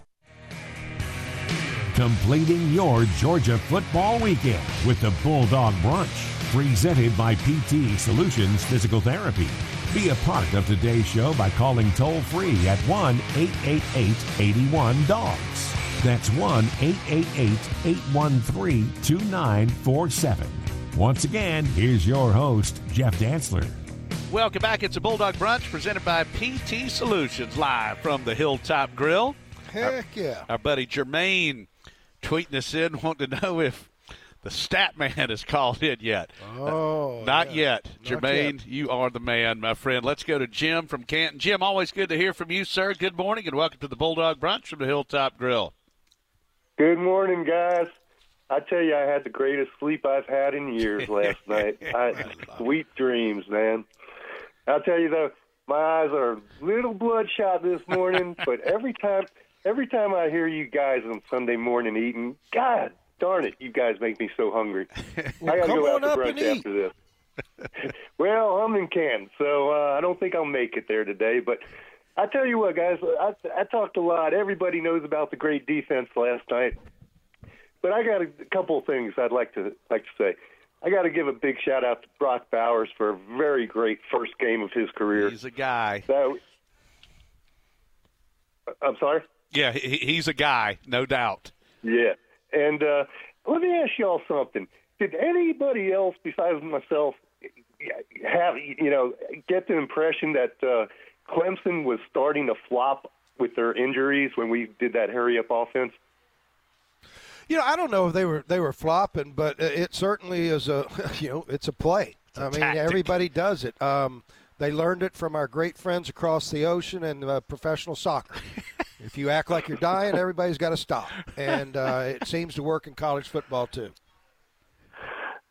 Completing your Georgia football weekend with the Bulldog Brunch, presented by PT Solutions Physical Therapy. Be a part of today's show by calling toll free at 1 888 81 Dogs. That's 1 888 813 2947. Once again, here's your host, Jeff Dantzler. Welcome back. It's a Bulldog Brunch presented by PT Solutions, live from the Hilltop Grill. Heck yeah. Our buddy Jermaine tweeting us in, wanting to know if the stat man has called in yet. Oh, uh, Not yeah. yet. Not Jermaine, yet. you are the man, my friend. Let's go to Jim from Canton. Jim, always good to hear from you, sir. Good morning and welcome to the Bulldog Brunch from the Hilltop Grill. Good morning, guys. I tell you, I had the greatest sleep I've had in years last night. I, sweet dreams, man. I'll tell you though, my eyes are a little bloodshot this morning, but every time, every time I hear you guys on Sunday morning eating, God darn it, you guys make me so hungry. I got to come go out to brunch after this. well, I'm in Canton, so uh, I don't think I'll make it there today, but. I tell you what, guys, I, I talked a lot. Everybody knows about the great defense last night. But I got a couple of things I'd like to like to say. I got to give a big shout out to Brock Bowers for a very great first game of his career. He's a guy. That, I'm sorry. Yeah, he's a guy, no doubt. Yeah, and uh, let me ask y'all something. Did anybody else besides myself have you know get the impression that uh, Clemson was starting to flop with their injuries when we did that hurry up offense? You know, I don't know if they were they were flopping, but it certainly is a you know it's a play. I mean, tactic. everybody does it. Um, they learned it from our great friends across the ocean and uh, professional soccer. If you act like you're dying, everybody's got to stop, and uh, it seems to work in college football too.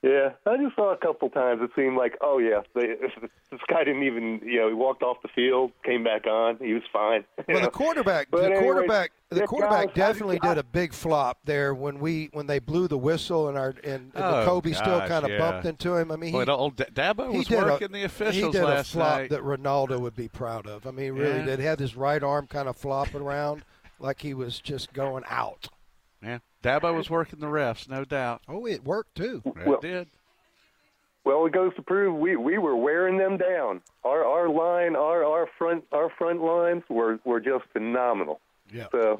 Yeah, I just saw a couple times. It seemed like, oh yeah, they, this guy didn't even, you know, he walked off the field, came back on, he was fine. Well, know? the quarterback, But the anyway, quarterback, the quarterback guys, definitely you- did a big flop there when we when they blew the whistle and our and, and Oh, Kobe still kind of yeah. bumped into him. I mean, he, the old D- Dabo he was did a- working the officials He did last a flop night. that Ronaldo would be proud of. I mean, really, Yeah. that had his right arm kind of flopping around like he was just going out. Yeah, Dabo was working the refs, no doubt. Oh, it worked too. It did. Well, it goes to prove we we were wearing them down. Our our line, our our front our front lines were were just phenomenal. Yeah. So,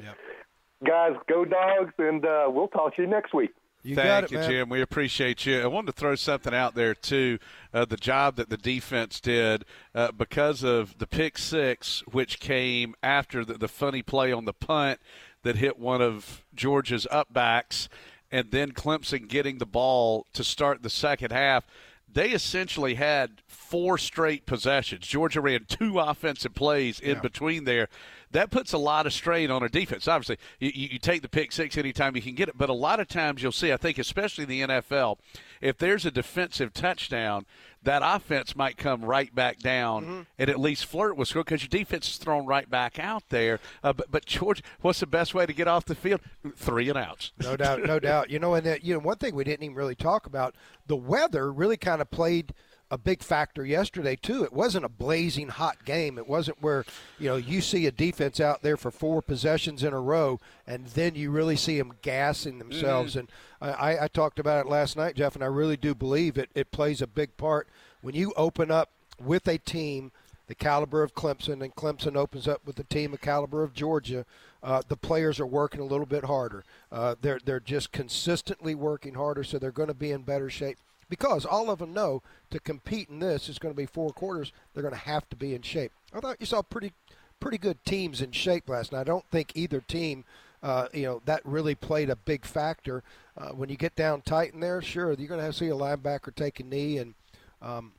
guys, go dogs, and uh, we'll talk to you next week. You Thank got it, you, man. Jim. We appreciate you. I wanted to throw something out there too. Uh, the job that the defense did uh, because of the pick six, which came after the, the funny play on the punt that hit one of Georgia's upbacks, and then Clemson getting the ball to start the second half. They essentially had four straight possessions. Georgia ran two offensive plays in between there. That puts a lot of strain on a defense. Obviously, you, you take the pick six anytime you can get it, but a lot of times you'll see, I think, especially in the NFL, if there's a defensive touchdown, that offense might come right back down and at least flirt with score because your defense is thrown right back out there. Uh, but, but Georgia, what's the best way to get off the field? Three and outs. No doubt, no doubt. You know, and that, you know, one thing we didn't even really talk about the weather really kind of played a big factor yesterday too. It wasn't a blazing hot game. It wasn't where you know you see a defense out there for four possessions in a row, and then you really see them gassing themselves. Mhm. And I, I talked about it last night, Jeff, and I really do believe it. It plays a big part when you open up with a team the caliber of Clemson, and Clemson opens up with the team of caliber of Georgia. Uh, the players are working a little bit harder. Uh, they're they're just consistently working harder, so they're going to be in better shape because all of them know to compete in this is going to be four quarters. They're going to have to be in shape. I thought you saw pretty pretty good teams in shape last night. I don't think either team. Uh, you know that really played a big factor. Uh, when you get down tight in there, sure you're going to have to see a linebacker take a knee, and um,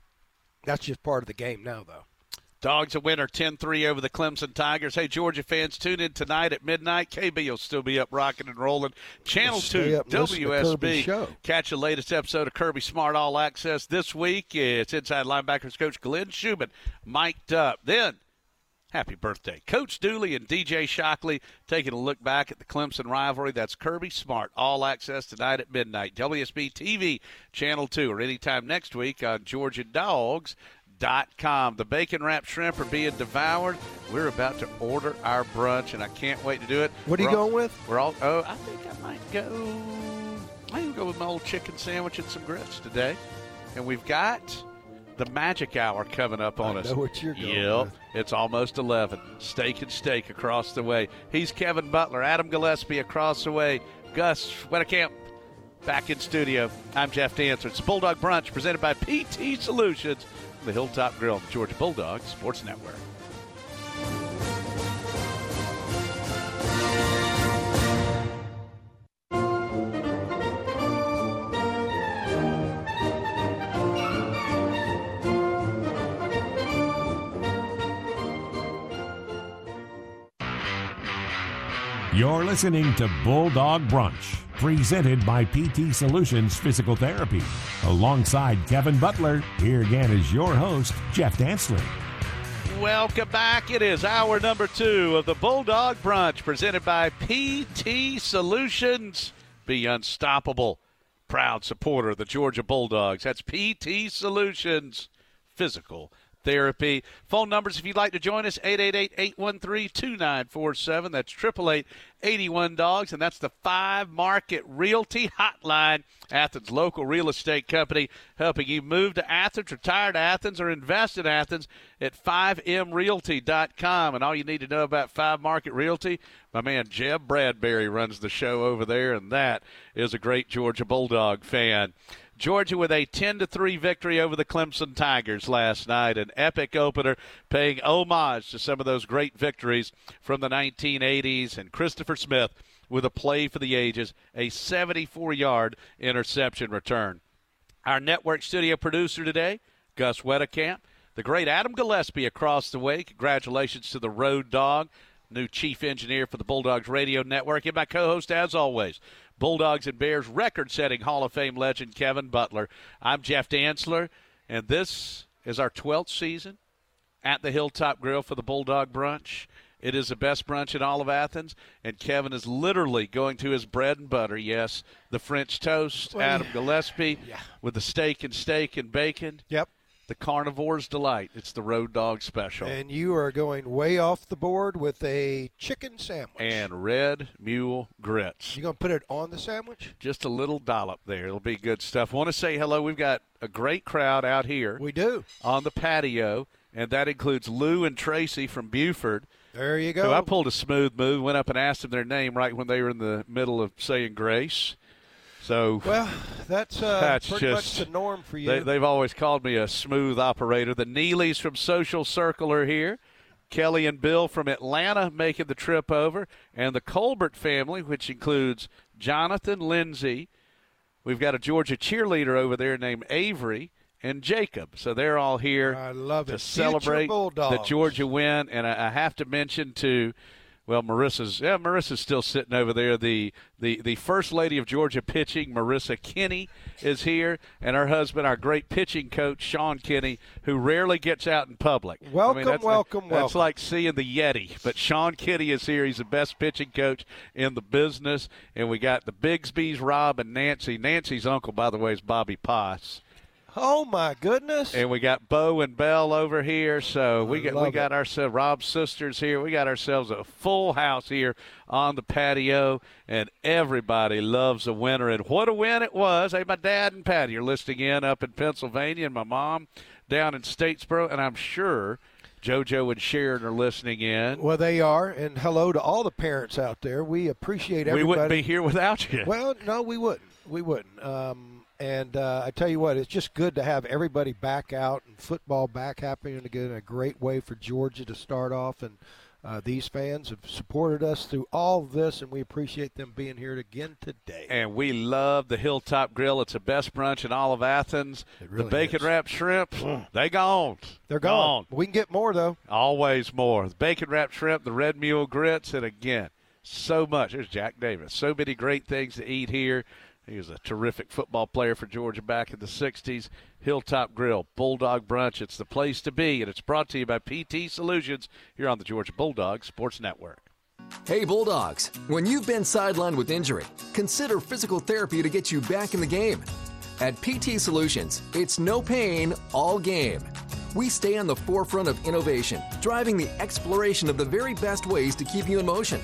that's just part of the game now, though. Dogs a winner 10 3 over the Clemson Tigers. Hey, Georgia fans, tune in tonight at midnight. KB will still be up rocking and rolling. Channel Stay 2, up and listen to Kirby's WSB. Catch the latest episode of Kirby Smart All Access this week. It's inside linebackers coach Glenn Schumann mic'd up. Then, happy birthday. Coach Dooley and DJ Shockley taking a look back at the Clemson rivalry. That's Kirby Smart All Access tonight at midnight. WSB TV, Channel 2, or anytime next week on Georgia Dogs. Dot. The bacon wrapped shrimp are being devoured. We're about to order our brunch, and I can't wait to do it. What are you We're all- going with? We're all. Oh, I think I might go. I think go with my old chicken sandwich and some grits today. And we've got the magic hour coming up on I us. know what you're going Yep. with. It's almost 11. Steak and steak across the way. He's Kevin Butler, Adam Gillespie across the way, Gus Wedekamp back in studio. I'm Jeff Dantzler. It's Bulldog Brunch presented by PT Solutions, the Hilltop Grill, the Georgia Bulldogs Sports Network. You're listening to Bulldog Brunch, presented by PT Solutions Physical Therapy. Alongside Kevin Butler, here again is your host, Jeff Dantzler. Welcome back. It is hour number two of the Bulldog Brunch presented by PT Solutions. Be unstoppable. Proud supporter of the Georgia Bulldogs. That's PT Solutions Physical Therapy. Phone numbers if you'd like to join us 888 813 2947. That's 888 81 Dogs. And that's the Five Market Realty Hotline. Athens local real estate company helping you move to Athens, retire to Athens, or invest in Athens at 5mrealty.com. And all you need to know about Five Market Realty, my man Jeb Bradbury runs the show over there, and that is a great Georgia Bulldog fan. Georgia with a 10 to 3 victory over the Clemson Tigers last night, an epic opener paying homage to some of those great victories from the 1980s and Christopher Smith with a play for the ages, a 74-yard interception return. Our network studio producer today, Gus Wedekamp, the great Adam Gillespie across the way. Congratulations to the Road Dog. new chief engineer for the Bulldogs Radio Network, and my co-host, as always, Bulldogs and Bears record-setting Hall of Fame legend Kevin Butler. I'm Jeff Dantzler, and this is our 12th season at the Hilltop Grill for the Bulldog Brunch. It is the best brunch in all of Athens, and Kevin is literally going to his bread and butter. Yes, the French toast, Adam. Gillespie, Yeah. with the steak and steak and bacon. Yep. The carnivore's delight. It's the Road Dog Special. And you are going way off the board with a chicken sandwich. and red mule grits. You going to put it on the sandwich? Just a little dollop there. It'll be good stuff. want to say hello. We've got a great crowd out here. We do. On the patio, and that includes Lou and Tracy from Buford. There you go. I pulled a smooth move, went up and asked them their name right when they were in the middle of saying grace. So Well, that's, uh, that's pretty just much the norm for you. They, they've always called me a smooth operator. The Neelys from Social Circle are here. Kelly and Bill from Atlanta making the trip over, and the Colbert family, which includes Jonathan Lindsay. We've got a Georgia cheerleader over there named Avery and Jacob. So they're all here to it. celebrate the Georgia win. And I, I have to mention too. Well, Marissa's yeah, Marissa's still sitting over there. The the the first lady of Georgia pitching, Marissa Kenny, is here, and her husband, our great pitching coach, Sean Kenny, who rarely gets out in public. I mean, Welcome, that's welcome, That's like seeing the Yeti. But Sean Kenny is here. He's the best pitching coach in the business, and we got the Bigsby's, Rob and Nancy. Nancy's uncle, by the way, is Bobby Poss. Oh my goodness! And we got Bo and Bell over here, so we got we got ourselves Rob's sisters here. We got ourselves a full house here on the patio, and everybody loves a winner. And what a win it was! Hey, my dad and Patty are listening in up in Pennsylvania, and my mom down in Statesboro, and I'm sure JoJo and Sharon are listening in. Well, they are, and hello to all the parents out there. We appreciate everybody. We wouldn't be here without you. Well, no, we wouldn't. We wouldn't. Um, and uh, I tell you what, it's just good to have everybody back out and football back happening again. A great way for Georgia to start off, and uh, these fans have supported us through all of this, and we appreciate them being here again today. And we love the Hilltop Grill. It's the best brunch in all of Athens. really the bacon is. Mm. wrapped shrimp, they gone. They're gone. We can get more though. Always more. The bacon wrapped shrimp, the red mule grits, and again, so much. There's Jack Davis. So many great things to eat here. He was a terrific football player for Georgia back in the 60s. Hilltop Grill, Bulldog Brunch. It's the place to be, and it's brought to you by PT Solutions here on the Georgia Bulldog Sports Network. Hey, Bulldogs, when you've been sidelined with injury, consider physical therapy to get you back in the game. At PT Solutions, it's no pain, all game. We stay on the forefront of innovation, driving the exploration of the very best ways to keep you in motion.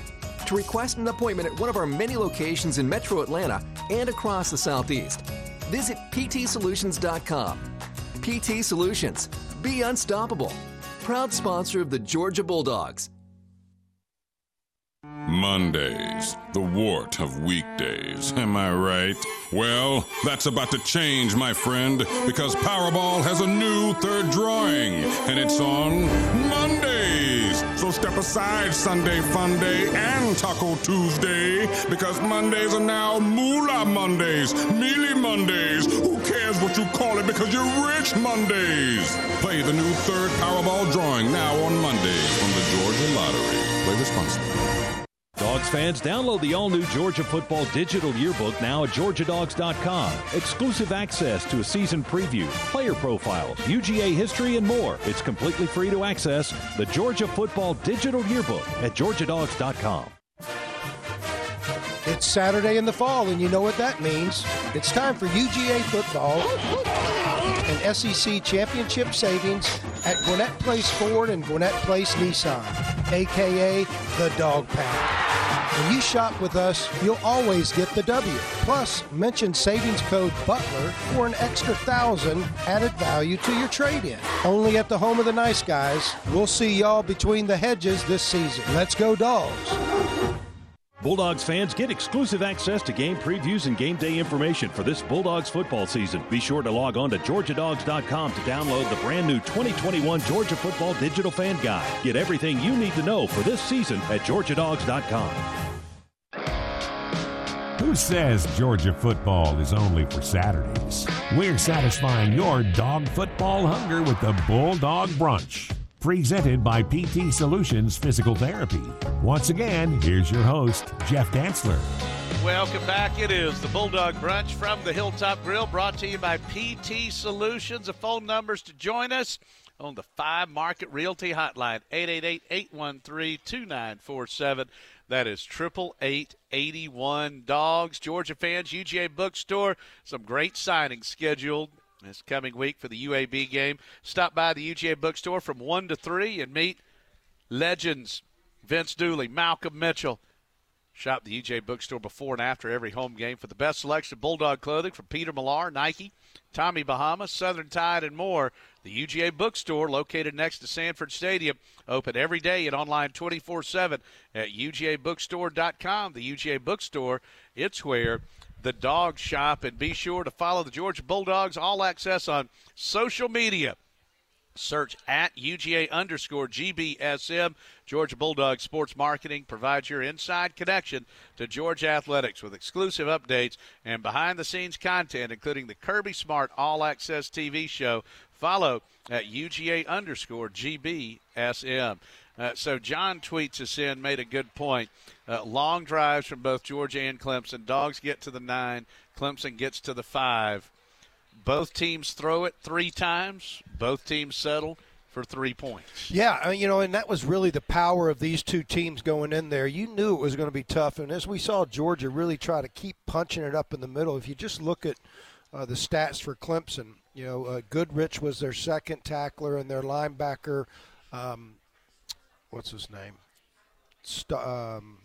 To request an appointment at one of our many locations in metro Atlanta and across the Southeast, visit ptsolutions.com. PT Solutions, be unstoppable. Proud sponsor of the Georgia Bulldogs. Mondays, the wart of weekdays. Am I right? Well, that's about to change, my friend, because Powerball has a new third drawing, and it's on Mondays. So step aside, Sunday Fun Day and Taco Tuesday, because Mondays are now Moolah Mondays, Mealy Mondays. Who cares what you call it because you're rich Mondays? Play the new third Powerball drawing now on Mondays from the Georgia Lottery. Play responsibly. Dogs fans, download the all new Georgia Football Digital Yearbook now at GeorgiaDogs.com. Exclusive access to a season preview, player profiles, UGA history, and more. It's completely free to access the Georgia Football Digital Yearbook at GeorgiaDogs.com. It's Saturday in the fall, and you know what that means. It's time for UGA football and SEC championship savings at Gwinnett Place Ford and Gwinnett Place Nissan, aka the Dog Pound. When you shop with us, you'll always get the W. Plus, mention savings code BUTLER for an extra thousand added value to your trade-in. Only at the home of the nice guys. We'll see y'all between the hedges this season. Let's go, dogs. Bulldogs fans get exclusive access to game previews and game day information for this Bulldogs football season. Be sure to log on to GeorgiaDogs.com to download the brand new 2021 Georgia Football Digital Fan Guide. Get everything you need to know for this season at GeorgiaDogs.com. Who says Georgia football is only for Saturdays? We're satisfying your dog football hunger with the Bulldog Brunch. Presented by PT Solutions Physical Therapy. Once again, here's your host, Jeff Dantzler. Welcome back. It is the Bulldog Brunch from the Hilltop Grill, brought to you by PT Solutions. The phone numbers to join us on the Five Market Realty Hotline, 888-813-2947. That is triple eight eighty one dogs. Georgia fans, UGA Bookstore. Some great signings scheduled this coming week for the UAB game. Stop by the UGA Bookstore from one to three and meet legends Vince Dooley, Malcolm Mitchell. Shop the UGA Bookstore before and after every home game for the best selection of Bulldog clothing from Peter Millar, Nike, Tommy Bahama, Southern Tide, and more. The UGA Bookstore, located next to Sanford Stadium, open every day and online 24 7 at UGABookstore.com. The UGA Bookstore, it's where the dog shop. And be sure to follow the Georgia Bulldogs All Access on social media. Search at UGA underscore GBSM. Georgia Bulldog Sports Marketing provides your inside connection to Georgia Athletics with exclusive updates and behind the scenes content, including the Kirby Smart All Access TV show. Follow at UGA underscore GBSM. Uh, so John tweets us in, made a good point. Uh, long drives from both Georgia and Clemson. Dogs get to the nine, Clemson gets to the five. Both teams throw it three times. Both teams settle for three points. Yeah, you know, and that was really the power of these two teams going in there. You knew it was going to be tough, and as we saw Georgia really try to keep punching it up in the middle. If you just look at uh, the stats for Clemson, you know, uh, Goodrich was their second tackler, and their linebacker, um, what's his name? St- um,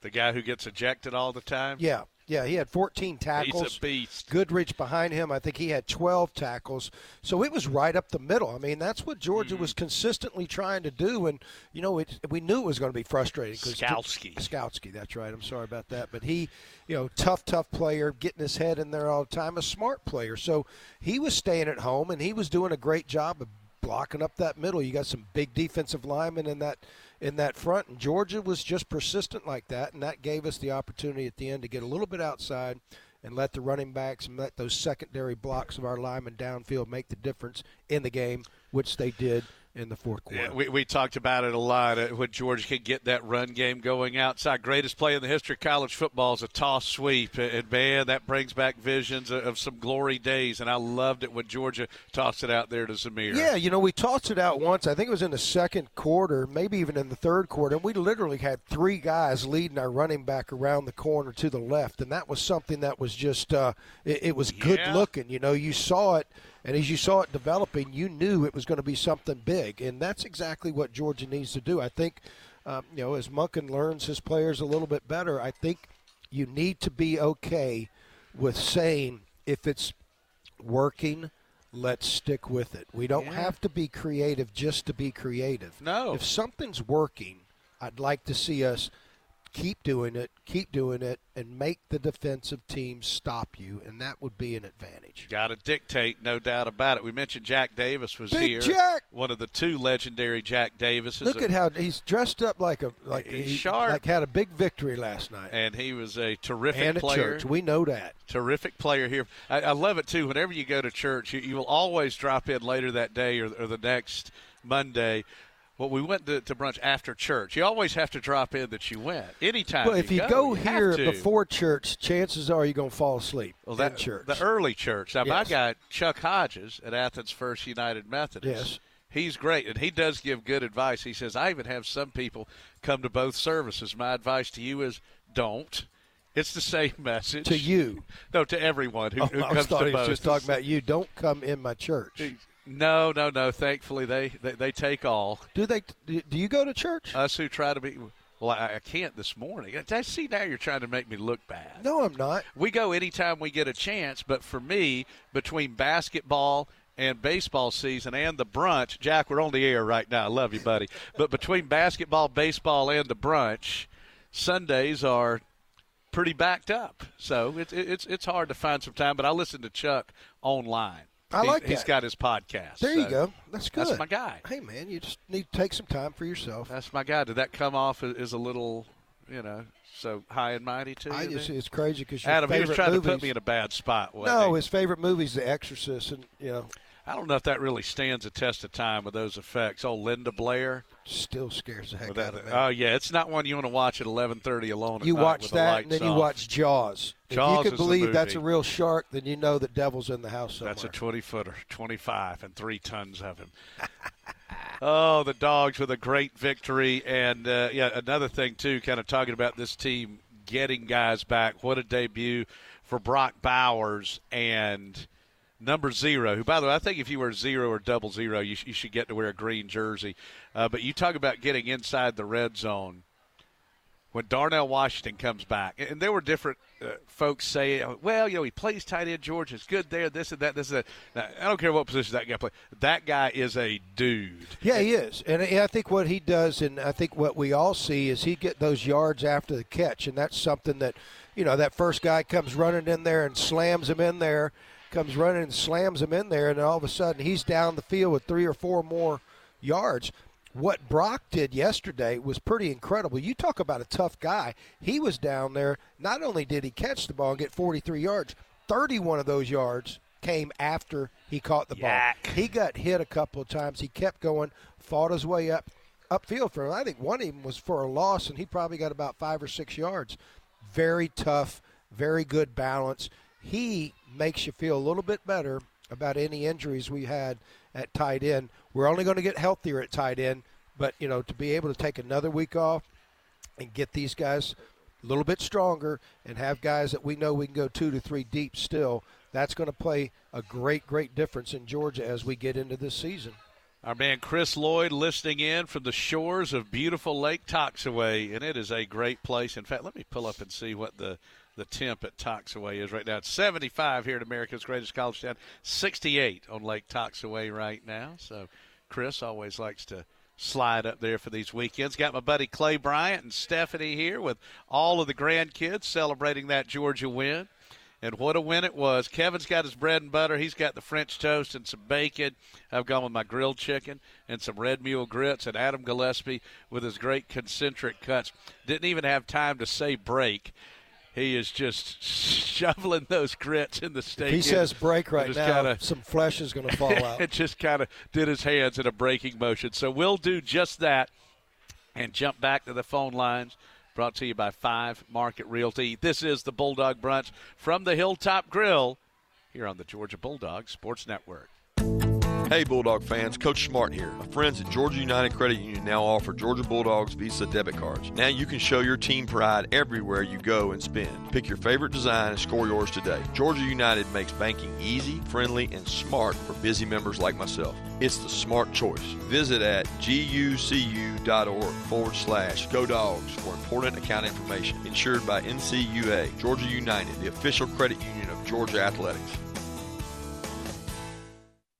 the guy who gets ejected all the time. Yeah, yeah, he had 14 tackles. He's a beast. Goodrich behind him, I think he had 12 tackles. So it was right up the middle. I mean, that's what Georgia mm-hmm. was consistently trying to do, and you know, it, we knew it was going to be frustrating. Skalski. Skalski, that's right. I'm sorry about that, but he, you know, tough, tough player, getting his head in there all the time, a smart player. So he was staying at home, and he was doing a great job of blocking up that middle. You got some big defensive linemen in that in that front. And Georgia was just persistent like that, and that gave us the opportunity at the end to get a little bit outside and let the running backs and let those secondary blocks of our linemen downfield make the difference in the game, which they did in the fourth quarter. Yeah, we, we talked about it a lot uh, when Georgia could get that run game going outside. Greatest play in the history of college football is a toss sweep. And, man, that brings back visions of, of, some glory days. And I loved it when Georgia tossed it out there to Zamir. Yeah, you know, we tossed it out once. I think it was in the second quarter, maybe even in the third quarter. And we literally had three guys leading our running back around the corner to the left. And that was something that was just, uh, it, it was good yeah. looking. You know, you saw it and as you saw it developing, you knew it was going to be something big. And that's exactly what Georgia needs to do. I think, um, you know, as Monken learns his players a little bit better, I think you need to be okay with saying if it's working, let's stick with it. We don't yeah. have to be creative just to be creative. No. If something's working, I'd like to see us – keep doing it, keep doing it, and make the defensive team stop you, and that would be an advantage. Got to dictate, no doubt about it. We mentioned Jack Davis was Big here. Jack, one of the two legendary Jack Davises. Look at how he's dressed up like a like he's he, sharp. like had a big victory last night. And he was a terrific and player. church, we know that. Terrific player here. I, I love it too. Whenever you go to church, you, you will always drop in later that day or, or the next Monday well, we went to, to, brunch after church. You always have to drop in that you went anytime. Well, if you, you go, go, here before church, chances are you're going to fall asleep. Well, that church, the early church. Now, yes. my guy Chuck Hodges at Athens First United Methodist. Yes. He's great, and he does give good advice. He says, "I even have some people come to both services. My advice to you is don't." It's the same message to you. No, to everyone who, oh, who comes to both. He was just talking about you. Don't come in my church. No, no, no. Thankfully, they, they, they take all. Do they? Do you go to church? Us who try to be. Well, I, I can't this morning. I see now you're trying to make me look bad. No, I'm not. We go anytime we get a chance, but for me, between basketball and baseball season and the brunch, Jack, we're on the air right now. I love you, buddy. but between basketball, baseball, and the brunch, Sundays are pretty backed up. So it's it's it's hard to find some time. But I listen to Chuck online. I he's, like that. He's got his podcast. There so you go. That's good. That's my guy. Hey, man, you just need to take some time for yourself. That's my guy. Did that come off as a little, you know, so high and mighty too? I just, it's crazy because Adam, he was trying movies, to put me in a bad spot. No, he? his favorite movie is The Exorcist, and you know. I don't know if that really stands a test of time with those effects. Oh, Linda Blair still scares the heck that, out of me. Oh yeah, it's not one you want to watch at 11:30 alone. you watch with that, the and then you watch Jaws. Jaws if you could believe that's a real shark, then you know that devil's in the house somewhere. That's a 20 footer, 25, and three tons of him. oh, the dogs with a great victory, and uh, yeah, another thing too. Kind of talking about this team getting guys back. What a debut for Brock Bowers and number zero. Who, by the way, I think if you wear zero or double zero, you, sh- you should get to wear a green jersey. Uh, but you talk about getting inside the red zone when Darnell Washington comes back, and there were different uh, folks saying, "Well, you know, he plays tight end. Georgia's good there. This and that. This and that." Now, I don't care what position that guy plays. That guy is a dude. Yeah, he is, and I think what he does, and I think what we all see is he get those yards after the catch, and that's something that, you know, that first guy comes running in there and slams him in there, comes running and slams him in there, and all of a sudden he's down the field with three or four more yards. What Brock did yesterday was pretty incredible. You talk about a tough guy. He was down there. Not only did he catch the ball and get 43 yards, 31 of those yards came after he caught the ball. He got hit a couple of times. He kept going, fought his way up upfield for him. I think one of them was for a loss, and he probably got about five or six yards. Very tough, very good balance. He makes you feel a little bit better about any injuries we had at tight end. We're only going to get healthier at tight end, but you know to be able to take another week off and get these guys a little bit stronger and have guys that we know we can go two to three deep still. That's going to play a great, great difference in Georgia as we get into this season. Our man Chris Lloyd listening in from the shores of beautiful Lake Toxaway, and it is a great place. In fact, let me pull up and see what the the temp at Toxaway is right now. It's 75 here at America's greatest college town, 68 on Lake Toxaway right now. So Chris always likes to slide up there for these weekends. Got my buddy Clay Bryant and Stephanie here with all of the grandkids celebrating that Georgia win. And what a win it was. Kevin's got his bread and butter. He's got the French toast and some bacon. I've gone with my grilled chicken and some red mule grits. And Adam Gillespie with his great concentric cuts. Didn't even have time to say break. He is just shoveling those grits in the steak. If he says break right now, kinda- some flesh is going to fall out. it just kind of did his hands in a breaking motion. So we'll do just that and jump back to the phone lines. Brought to you by Five Market Realty. This is the Bulldog Brunch from the Hilltop Grill here on the Georgia Bulldog Sports Network. Hey, Bulldog fans, Coach Smart here. My friends at Georgia United Credit Union now offer Georgia Bulldogs Visa debit cards. Now you can show your team pride everywhere you go and spend. Pick your favorite design and score yours today. Georgia United makes banking easy, friendly, and smart for busy members like myself. It's the smart choice. Visit at gucu.org forward slash go dogs for important account information. Insured by NCUA, Georgia United, the official credit union of Georgia Athletics.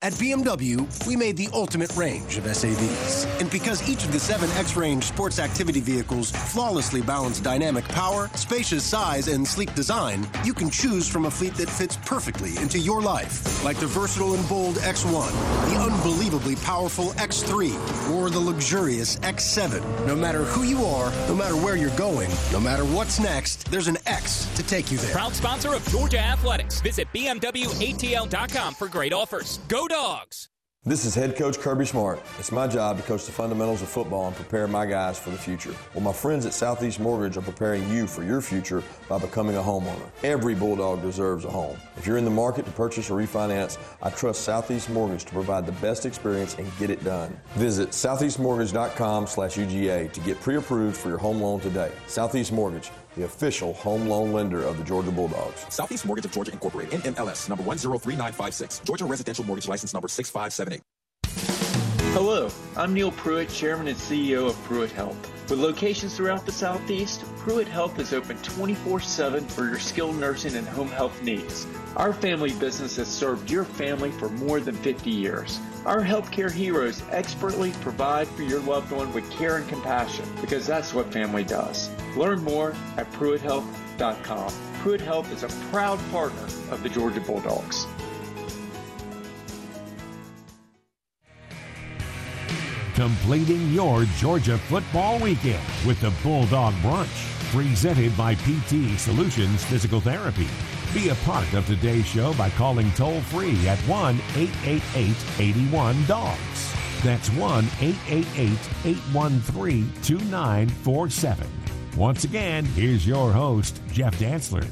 At BMW, we made the ultimate range of SAVs. And because each of the seven X Range sports activity vehicles flawlessly balance dynamic power, spacious size, and sleek design, you can choose from a fleet that fits perfectly into your life. Like the versatile and bold X1, the unbelievably powerful X3, or the luxurious X7. No matter who you are, no matter where you're going, no matter what's next, there's an X to take you there. Proud sponsor of Georgia Athletics. Visit BMWATL.com for great offers. Go Dogs! This is head coach Kirby Smart. It's my job to coach the fundamentals of football and prepare my guys for the future. Well, my friends at Southeast Mortgage are preparing you for your future by becoming a homeowner. Every Bulldog deserves a home. If you're in the market to purchase or refinance, I trust Southeast Mortgage to provide the best experience and get it done. Visit southeastmortgage.com slash UGA to get pre-approved for your home loan today. Southeast Mortgage, the official home loan lender of the Georgia Bulldogs. Southeast Mortgage of Georgia Incorporated, NMLS number 103956, Georgia Residential Mortgage License number 6578. Hello, I'm Neil Pruitt, Chairman and CEO of Pruitt Health. With locations throughout the Southeast, Pruitt Health is open 24 7 for your skilled nursing and home health needs. Our family business has served your family for more than 50 years. Our healthcare heroes expertly provide for your loved one with care and compassion because that's what family does. Learn more at PruittHealth.com. Pruitt Health is a proud partner of the Georgia Bulldogs. Completing your Georgia football weekend with the Bulldog Brunch, presented by PT Solutions Physical Therapy. Be a part of today's show by calling toll free at 1 888 81 Dogs. That's 1 888 813 2947. Once again, here's your host, Jeff Dantzler.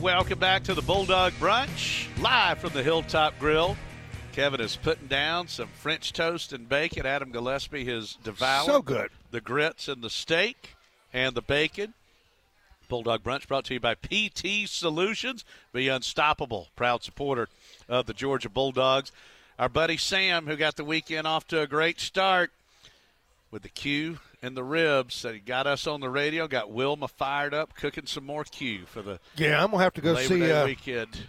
Welcome back to the Bulldog Brunch, live from the Hilltop Grill. Kevin is putting down some French toast and bacon. Adam Gillespie has devoured So good. the grits and the steak and the bacon. Bulldog Brunch brought to you by PT Solutions. Be unstoppable. Proud supporter of the Georgia Bulldogs. Our buddy Sam, who got the weekend off to a great start with the Q and the ribs, that he got us on the radio, got Wilma fired up, cooking some more Q for the Yeah, I'm gonna have to go Labor see uh, weekend.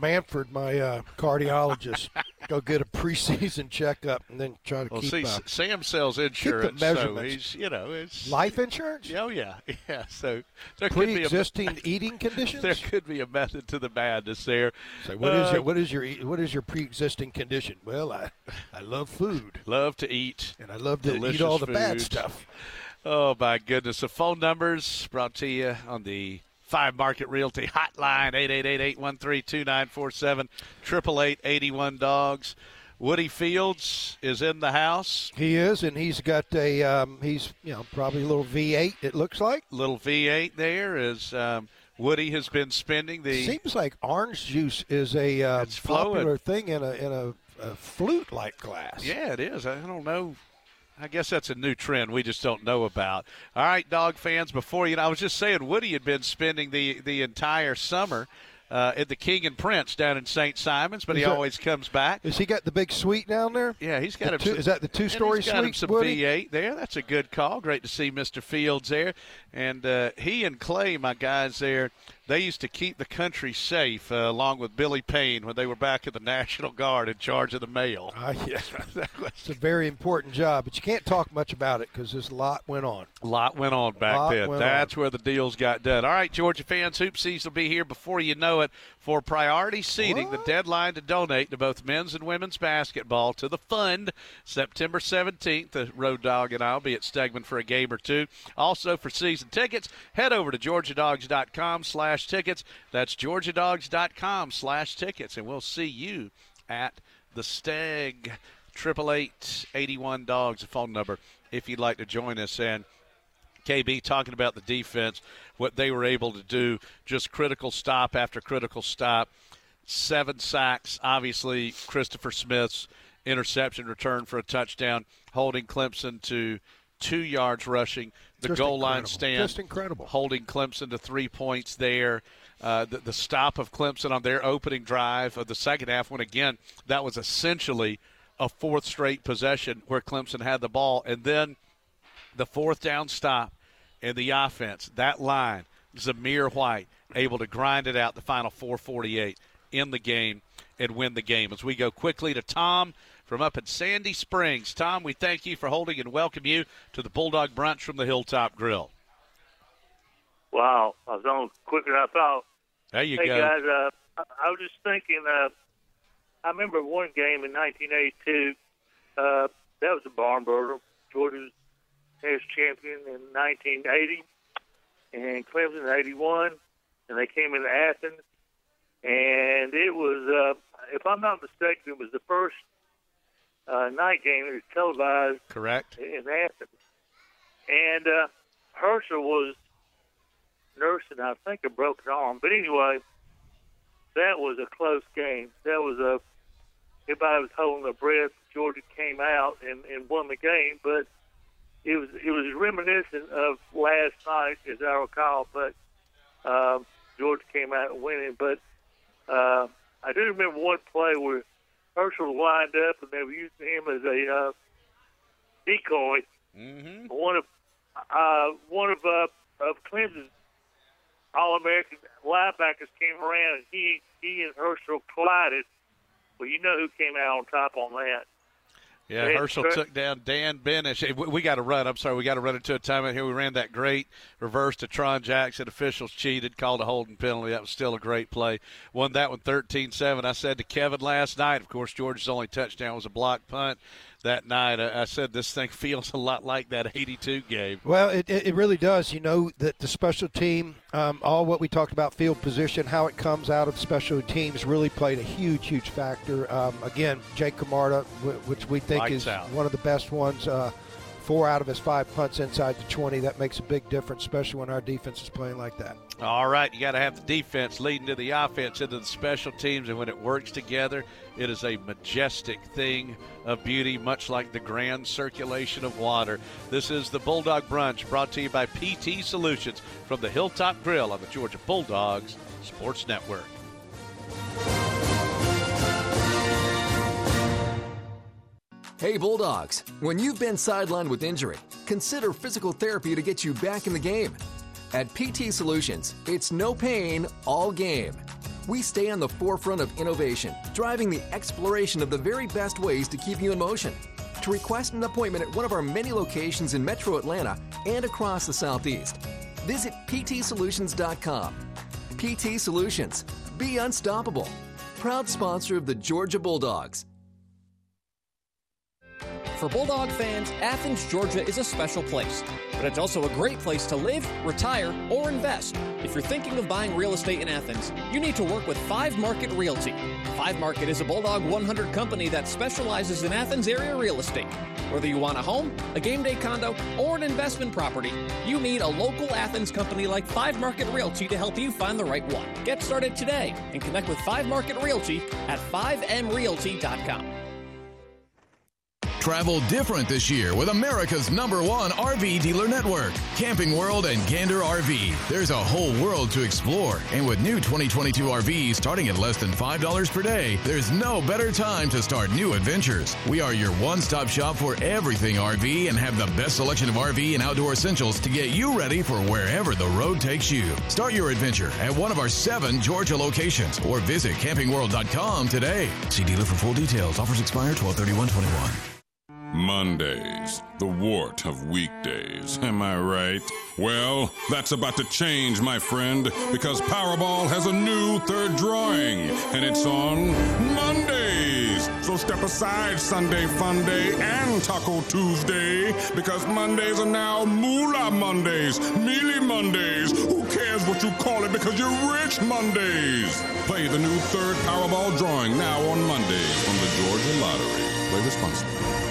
Manford, my uh, cardiologist. go get a preseason checkup and then try to Well, keep see, uh, Sam sells insurance, so he's you know it's life insurance. Oh yeah, yeah. So there could be a eating conditions. there could be a method to the madness there. So what is Uh, your what is your what is your pre-existing condition? Well, I I love food love to eat and I love to eat all the bad stuff. Oh my goodness! The phone numbers brought to you on the Five Market Realty Hotline 888-813-2947 888 Dogs. Woody Fields is in the house. He is, and he's got a um, he's you know probably a little V8. It looks like. Little V8 there is um, Woody has been spending the Seems like orange juice is a uh, popular thing in a in a, a flute-like glass. Yeah, it is. I don't know. I guess that's a new trend we just don't know about. All right, dog fans. Before you know, I was just saying Woody had been spending the the entire summer uh, at the King and Prince down in St. Simons, but Is he that- always comes back. Has he got the big suite down there? Yeah, he's got The him. two- some- is that the two-story he's got him suite, some Woody? V8 there. That's a good call. Great to see Mr. Fields there, and uh, he and Clay, my guys there, they used to keep the country safe uh, along with Billy Payne when they were back at the National Guard in charge of the mail. Ah, yeah. it's a very important job, but you can't talk much about it because there's a lot went on. A lot went on back then. That's where the deals got done. All right, Georgia fans, Hoop Season will be here before you know it for priority seating. The deadline to donate to both men's and women's basketball to the fund September 17th. The Road Dog and I will be at Stegeman for a game or two. Also for season tickets, head over to georgiadogs.com slash tickets. That's georgiadogs.com slash tickets, and we'll see you at the eighty one dogs, a phone number if you'd like to join us. And KB talking about the defense, what they were able to do, just critical stop after critical stop, seven sacks. Obviously, Christopher Smith's interception return for a touchdown, holding Clemson to two yards rushing. The Just goal line incredible. stand, Just incredible. holding Clemson to three points there. Uh, the, the stop of Clemson on their opening drive of the second half, when again that was essentially a fourth straight possession where Clemson had the ball, and then the fourth down stop and the offense, that line, Zamir White able to grind it out the final 448 in the game and win the game. As we go quickly to Tom from up in Sandy Springs. Tom, we thank you for holding and welcome you to the Bulldog Brunch from the Hilltop Grill. Wow, I was on quicker than I thought. There you hey go. guys, uh, I, was just thinking. Uh, I remember one game in 1982. Uh, that was a barn burner. Georgia's as champion in 1980, and Clemson in '81, and they came into Athens, and it was, uh, if I'm not mistaken, it was the first uh, night game that was televised Correct. in Athens. And uh, Herschel was nursing, I think, a broken arm. But anyway, that was a close game. That was a everybody was holding their breath. Georgia came out and, and won the game, but it was it was reminiscent of last night, as I recall. But uh, Georgia came out winning. But uh, I do remember one play where Herschel lined up and they were using him as a uh, decoy. Mm-hmm. One of uh, one of uh, of Clemson's All American linebackers came around and he he and Herschel collided. Well, you know who came out on top on that. Yeah, Herschel took down Dan Benish. We, we got to run. I'm sorry, we got to run into a timeout here. We ran that great reverse to Tron Jackson. Officials cheated, called a holding penalty. That was still a great play. Won that one 13-7. I said to Kevin last night, of course, George's only touchdown was a block punt. That night. I, I said this thing feels a lot like that 82 game. Well, it, it really does. You know that the special team, um, all what we talked about, field position, how it comes out of special teams, really played a huge, huge factor. Um, again, Jake Camarda, which we think Lights is out. one of the best ones. Uh, four out of his five punts inside the 20. That makes a big difference, especially when our defense is playing like that. All right, you got to have the defense leading to the offense into the special teams, and when it works together, it is a majestic thing of beauty, much like the grand circulation of water. This is the Bulldog Brunch, brought to you by PT Solutions from the Hilltop Grill on the Georgia Bulldogs Sports Network. Hey Bulldogs, when you've been sidelined with injury, consider physical therapy to get you back in the game. At PT Solutions, it's no pain, all game. We stay on the forefront of innovation, driving the exploration of the very best ways to keep you in motion. To request an appointment at one of our many locations in Metro Atlanta and across the Southeast, visit ptsolutions.com. PT Solutions, be unstoppable. Proud sponsor of the Georgia Bulldogs. For Bulldog fans, Athens, Georgia is a special place, but it's also a great place to live, retire, or invest. If you're thinking of buying real estate in Athens, you need to work with Five Market Realty. Five Market is a Bulldog 100 company that specializes in Athens area real estate. Whether you want a home, a game day condo, or an investment property, you need a local Athens company like Five Market Realty to help you find the right one. Get started today and connect with Five Market Realty at 5mrealty.com. Travel different this year with America's number one RV dealer network, Camping World and Gander RV. There's a whole world to explore, and with new 2022 RVs starting at less than $5 per day, there's no better time to start new adventures. We are your one stop shop for everything RV and have the best selection of RV and outdoor essentials to get you ready for wherever the road takes you. Start your adventure at one of our seven Georgia locations or visit campingworld.com today. See dealer for full details. Offers expire 12 21 Mondays, the wart of weekdays. Am I right? Well, that's about to change, my friend, because Powerball has a new third drawing, and it's on Mondays. So step aside, Sunday Fun Day and Taco Tuesday, because Mondays are now Moolah Mondays, Mealy Mondays. Who cares what you call it because you're rich Mondays? Play the new third Powerball drawing now on Mondays from the Georgia Lottery. Play responsibly.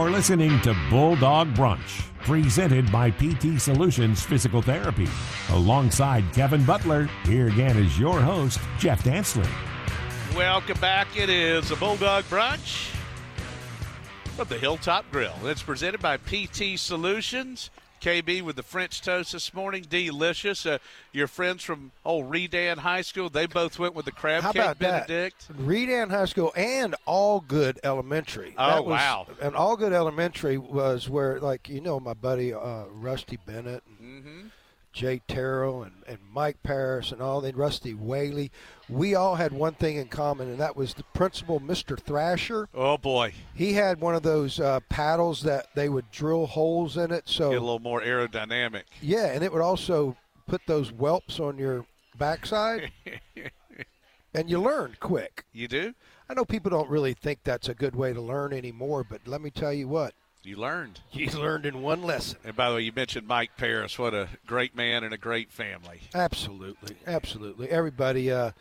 You're listening to Bulldog Brunch, presented by PT Solutions Physical Therapy. Alongside Kevin Butler, here again is your host, Jeff Dantzler. Welcome back. It is a Bulldog Brunch from the Hilltop Grill. It's presented by PT Solutions. KB with the French toast this morning. Delicious. Uh, your friends from old Redan High School, they both went with the crab How cake Benedict. that? Redan High School and Allgood Elementary. Oh, That was- wow. And Allgood Elementary was where, like, you know, my buddy uh, Rusty Bennett and Mm-hmm. Jay Terrell and, and Mike Paris and all, and Rusty Whaley. We all had one thing in common, and that was the principal, Mr. Thrasher. Oh, boy. He had one of those uh, paddles that they would drill holes in it. So Get a little more aerodynamic. yeah, and it would also put those whelps on your backside, and you learned quick. You do? I know people don't really think that's a good way to learn anymore, but let me tell you what. You learned. You learned in one lesson. And by the way, you mentioned Mike Paris. What a great man and a great family. Absolutely, absolutely. Everybody, uh,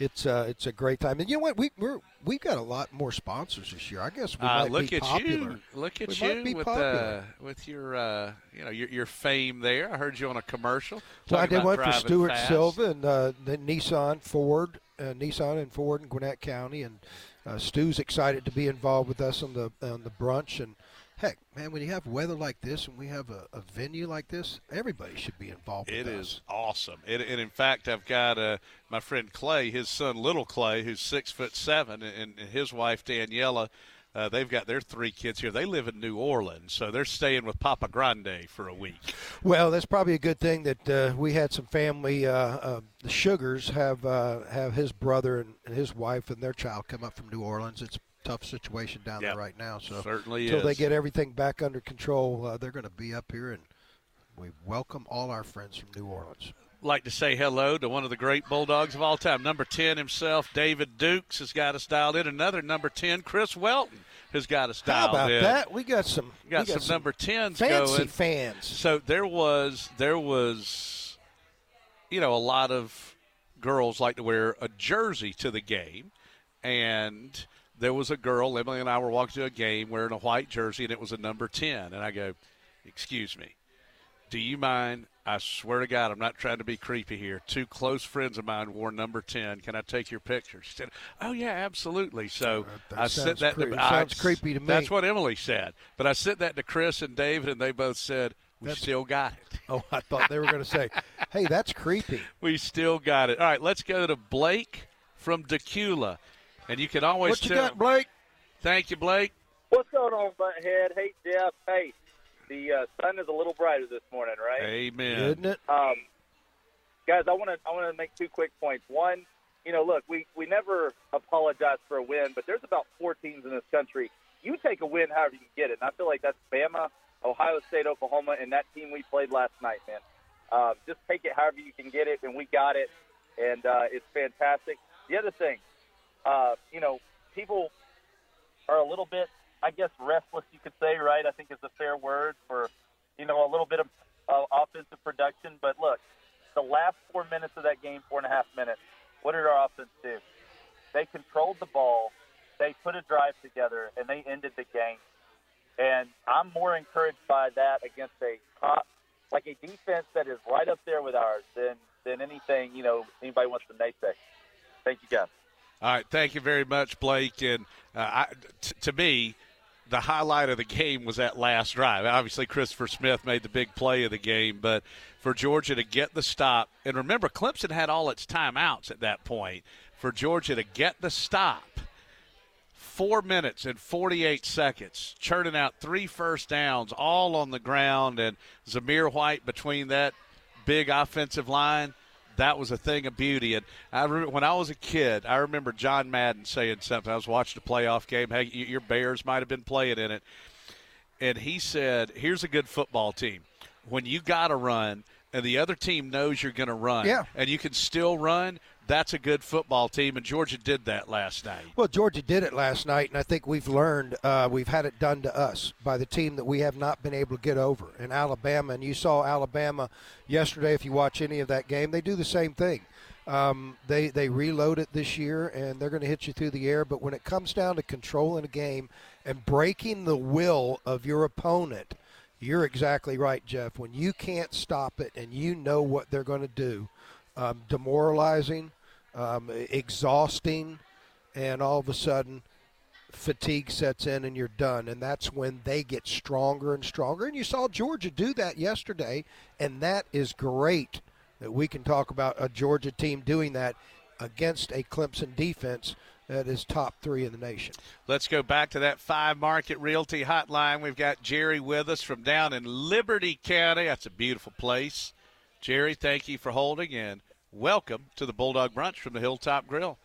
it's uh, it's a great time, and you know what? We we're we've got a lot more sponsors this year. I guess we Uh, might look be at popular. you! Look at We might be you with popular. uh, with your uh, you know your, your fame there. I heard you on a commercial. Well, I did one for Stuart fast. Silva and uh, Nissan Ford, uh, Nissan and Ford in Gwinnett County, and uh, Stu's excited to be involved with us on the on the brunch. And heck, man, when you have weather like this and we have a, a venue like this, everybody should be involved. It is us. awesome. It, and in fact, I've got uh, my friend Clay, his son Little Clay, who's six foot seven, and, and his wife Daniela. Uh, they've got their three kids here. They live in New Orleans, so they're staying with Papa Grande for a week. Well, that's probably a good thing that uh, we had some family. Uh, uh, the Sugars have uh, have his brother and, and his wife and their child come up from New Orleans. It's tough situation down Yep. there right now. So Certainly until they get everything back under control, uh, they're going to be up here, and we welcome all our friends from New Orleans. like to say hello to one of the great Bulldogs of all time. Number 10 himself, David Dukes, has got us dialed in. Another number 10, Chris Welton, has got us dialed How about in. that? We got some We got, we some, number 10s fancy going. fans. So there was there was you know a lot of girls like to wear a jersey to the game and there was a girl Emily and I were walking to a game wearing a white jersey and it was a number 10 and I go excuse me do you mind I swear to God, I'm not trying to be creepy here. Two close friends of mine wore number 10. Can I take your picture? She said, Oh, yeah, absolutely. So that I sent that creepy. to I- Sounds creepy to me. That's what Emily said. But I sent that to Chris and David, and they both said, We That's- still got it. Oh, I thought they were going to say, "Hey, that's creepy." We still got it. All right, let's go to Blake from Dacula. And you can always What you tell. got, Blake? Thank you, Blake. What's going on, Butthead? Hey, Jeff. Hey, the uh, sun is a little brighter this morning, right? Amen. Isn't it? Um, guys, I want to I want to make two quick points. One, you know, look, we we never apologize for a win, but there's about four teams in this country. You take a win however you can get it, and I feel like that's Bama, Ohio State, Oklahoma, and that team we played last night, man. Uh, just take it however you can get it, and we got it, and uh, it's fantastic. The other thing, uh, you know, people are a little bit, I guess, restless. You could say, right? I think is a fair word for, you know, a little bit of uh, offensive production. But look, the last four minutes of that game, four and a half minutes, what did our offense do? They controlled the ball, they put a drive together, and they ended the game. And I'm more encouraged by that against a top, like a defense that is right up there with ours than than anything you know anybody wants to naysay. Thank you, guys. All right, thank you very much, Blake. And uh, I, t- to me, the highlight of the game was that last drive. Obviously, Christopher Smith made the big play of the game, but for Georgia to get the stop, and remember, Clemson had all its timeouts at that point. For Georgia to get the stop, four minutes and 48 seconds, churning out three first downs, all on the ground, and Zamir White between that big offensive line. That was a thing of beauty. And I remember when I was a kid, I remember John Madden saying something. I was watching a playoff game. Hey, your Bears might have been playing in it. And he said, Here's a good football team. When you got to run and the other team knows you're going to run Yeah. and you can still run, that's a good football team. And Georgia did that last night. Well, Georgia did it last night, and I think we've learned uh, we've had it done to us by the team that we have not been able to get over in Alabama. And you saw Alabama yesterday. If you watch any of that game, they do the same thing. Um, they they reload it this year, and they're going to hit you through the air. But when it comes down to controlling a game and breaking the will of your opponent. You're exactly right, Jeff. When you can't stop it and you know what they're going to do, um, demoralizing, um, exhausting, and all of a sudden fatigue sets in and you're done. And that's when they get stronger and stronger. And you saw Georgia do that yesterday, and that is great that we can talk about a Georgia team doing that against a Clemson defense that is top three in the nation. Let's go back to that five market realty hotline. We've got Jerry with us from down in Liberty County. That's a beautiful place. Jerry, thank you for holding and welcome to the Bulldog Brunch from the Hilltop Grill.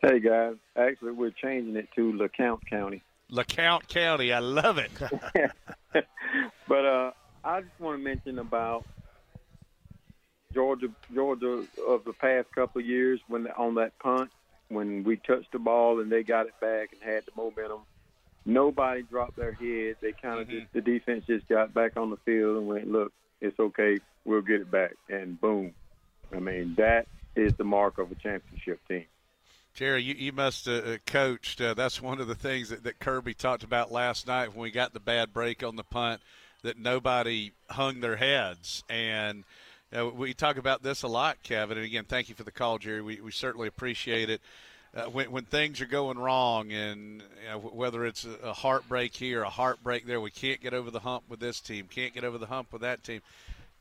Hey guys, actually we're changing it to LeCounte County. LeCounte County, I love it. but uh, I just want to mention about Georgia, Georgia of the past couple of years when on that punt when we touched the ball and they got it back and had the momentum. Nobody dropped their head. They kind of mm-hmm. just the defense just got back on the field and went, "Look, it's okay. We'll get it back." And boom. I mean, that is the mark of a championship team. Jerry, you, you must have uh, coached. Uh, that's one of the things that, that Kirby talked about last night when we got the bad break on the punt, that nobody hung their heads. And uh, we talk about this a lot, Kevin. And again, thank you for the call, Jerry. We, we certainly appreciate it. Uh, when, when things are going wrong, and you know, whether it's a heartbreak here, a heartbreak there, we can't get over the hump with this team, can't get over the hump with that team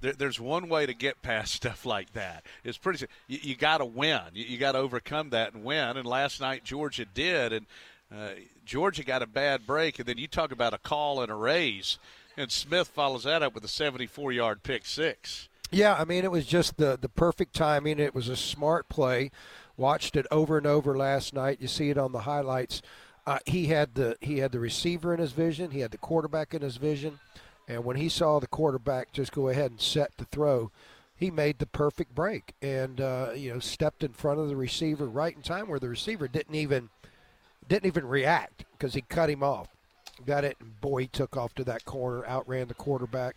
there, there's one way to get past stuff like that. It's pretty. You, you got to win. You, you got to overcome that and win. And last night Georgia did, and uh, Georgia got a bad break. And then you talk about a call and a raise, and Smith follows that up with a 74-yard pick six. Yeah, I mean it was just the the perfect timing. It was a smart play. Watched it over and over last night. You see it on the highlights. Uh, he had the he had the receiver in his vision. He had the quarterback in his vision. And when he saw the quarterback just go ahead and set the throw, he made the perfect break and uh, you know stepped in front of the receiver right in time where the receiver didn't even didn't even react because he cut him off. Got it, and boy, he took off to that corner, outran the quarterback,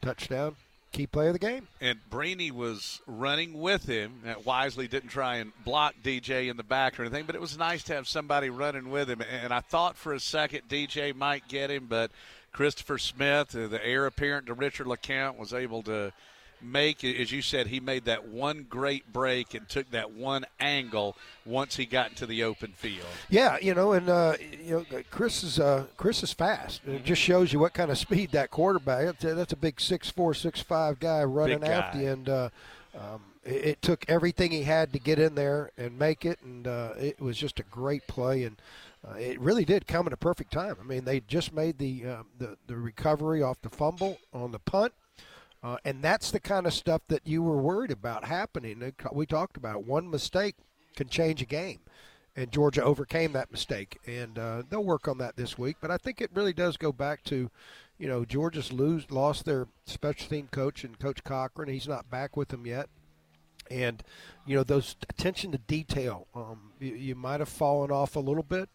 touchdown. Key play of the game. And Brini was running with him. Wisely didn't try and block DJ in the back or anything, but it was nice to have somebody running with him. And I thought for a second DJ might get him, but Christopher Smith, uh, the heir apparent to Richard LeCounte, was able to make, as you said, he made that one great break and took that one angle once he got into the open field. Yeah, you know, and uh, you know, Chris is uh, Chris is fast. It mm-hmm. just shows you what kind of speed that quarterback. That's a, that's a big six four, six five guy running guy. after you, and uh, um, it, it, took everything he had to get in there and make it, and uh, it was just a great play and uh, it really did come at a perfect time. I mean, they just made the uh, the, the recovery off the fumble on the punt, uh, and that's the kind of stuff that you were worried about happening. We talked about one mistake can change a game, and Georgia overcame that mistake, and uh, they'll work on that this week. But I think it really does go back to, you know, Georgia's lose lost their special team coach and Coach Cochran. He's not back with them yet and you know those attention to detail um, you, you, might have fallen off a little bit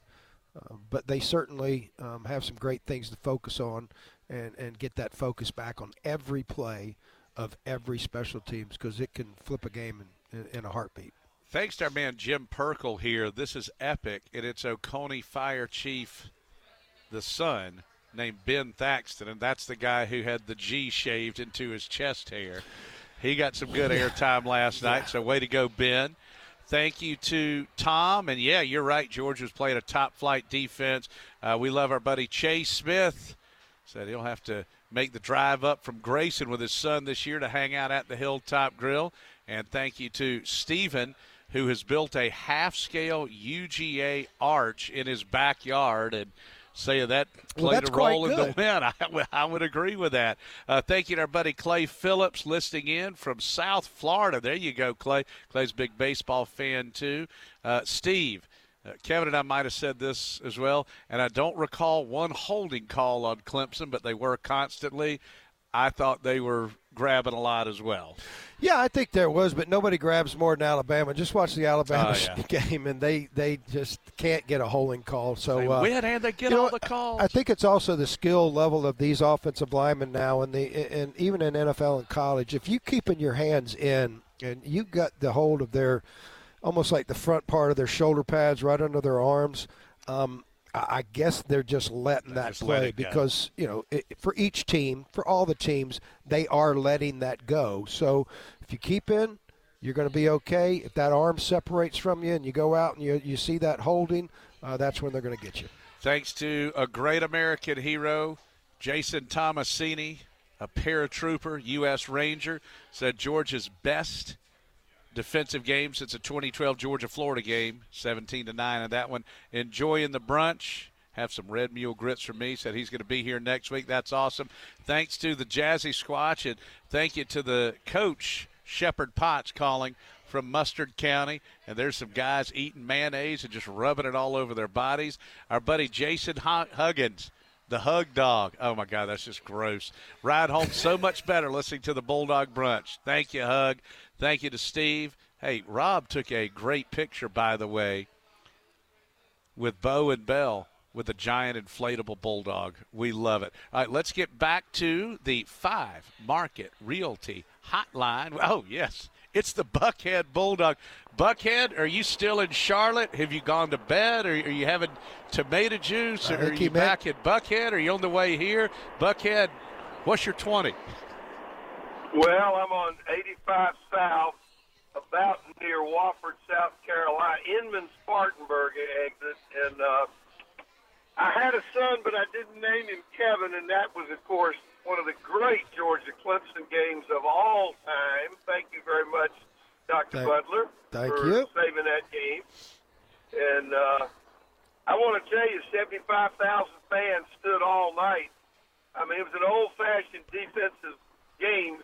uh, but they certainly um, have some great things to focus on and, and get that focus back on every play of every special teams because it can flip a game in, in, in, a heartbeat. Thanks to our man Jim Perkle here. This is epic, and it's Oconee Fire Chief, the son, named Ben Thaxton, and that's the guy who had the G shaved into his chest hair. He got some good airtime last night, so way to go, Ben. Thank you to Tom. And yeah, you're right. Georgia's played a top flight defense. Uh, we love our buddy Chase Smith. Said he'll have to make the drive up from Grayson with his son this year to hang out at the Hilltop Grill. And thank you to Stephen, who has built a half scale UGA arch in his backyard. And say that played well, a role in the win. I, I would agree with that. Uh, thank you to our buddy Clay Phillips listening in from South Florida. There you go, Clay. Clay's a big baseball fan, too. Uh, Steve. Uh, Kevin and I might have said this as well, and I don't recall one holding call on Clemson, but they were constantly. I thought they were grabbing a lot as well. Yeah, I think there was, but nobody grabs more than Alabama. Just watch the Alabama oh, yeah. game, and they, they just can't get a holding call. So they uh, win and they get all know, the calls. I think it's also the skill level of these offensive linemen now, and the and even in NFL and college. If you keeping your hands in and you got the hold of their, almost like the front part of their shoulder pads right under their arms. Um, I guess they're just letting that just let play go. because you know it, for each team, for all the teams, they are letting that go. So if you keep in, you're going to be okay. If that arm separates from you and you go out and you you see that holding, uh, that's when they're going to get you. Thanks to a great American hero, Jason Tomasini, a paratrooper, U.S. Ranger, said Georgia's best defensive game since the 2012 Georgia-Florida game, 17 to nine in that one. Enjoying the brunch. Have some red mule grits from me. Said he's going to be here next week. That's awesome. Thanks to the Jazzy Squatch and thank you to the coach Shepard Potts calling from Mustard County. And there's some guys eating mayonnaise and just rubbing it all over their bodies. Our buddy Jason Hu- Huggins, the hug dog. Oh my God, that's just gross. Ride home so much better listening to the Bulldog Brunch. Thank you, Hug. Thank you to Steve. Hey, Rob took a great picture, by the way, with Bo and Bell with a giant inflatable bulldog. We love it. All right, let's get back to the five market realty hotline. Oh, yes. It's the Buckhead Bulldog. Buckhead, are you still in Charlotte? Have you gone to bed? Or are you having tomato juice? Or are you back at Buckhead? Are you on the way here? Buckhead, what's your 20? Well, I'm on 85 South, about near Wofford, South Carolina, Inman Spartanburg exit, and uh, I had a son, but I didn't name him Kevin, and that was, of course, one of the great Georgia Clemson games of all time. Thank you very much, Dr. Thank- Butler, thank for you. saving that game. And uh, I want to tell you, 75,000 fans stood all night. I mean, it was an old-fashioned defensive game.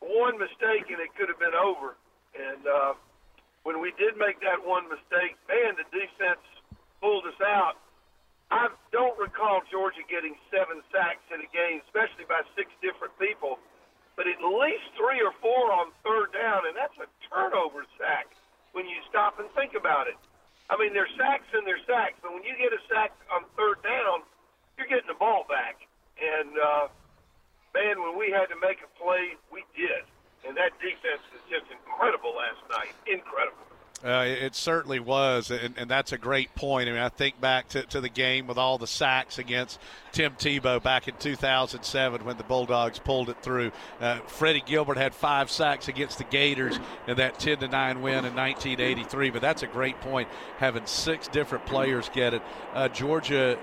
One mistake and it could have been over. And uh, when we did make that one mistake, man, the defense pulled us out. I don't recall Georgia getting seven sacks in a game, especially by six different people, but at least three or four on third down, and that's a turnover sack when you stop and think about it. I mean, they're sacks and they're sacks, but when you get a sack on third down, you're getting the ball back. And uh, man, when we had to make a play, we did. And that defense is just incredible last night. Incredible. Uh, it it certainly was, and, and that's a great point. I mean, I think back to, to the game with all the sacks against Tim Tebow back in 2007 when the Bulldogs pulled it through. Uh, Freddie Gilbert had five sacks against the Gators in that 10 to 9 win in 1983. But that's a great point, having six different players get it. Uh, Georgia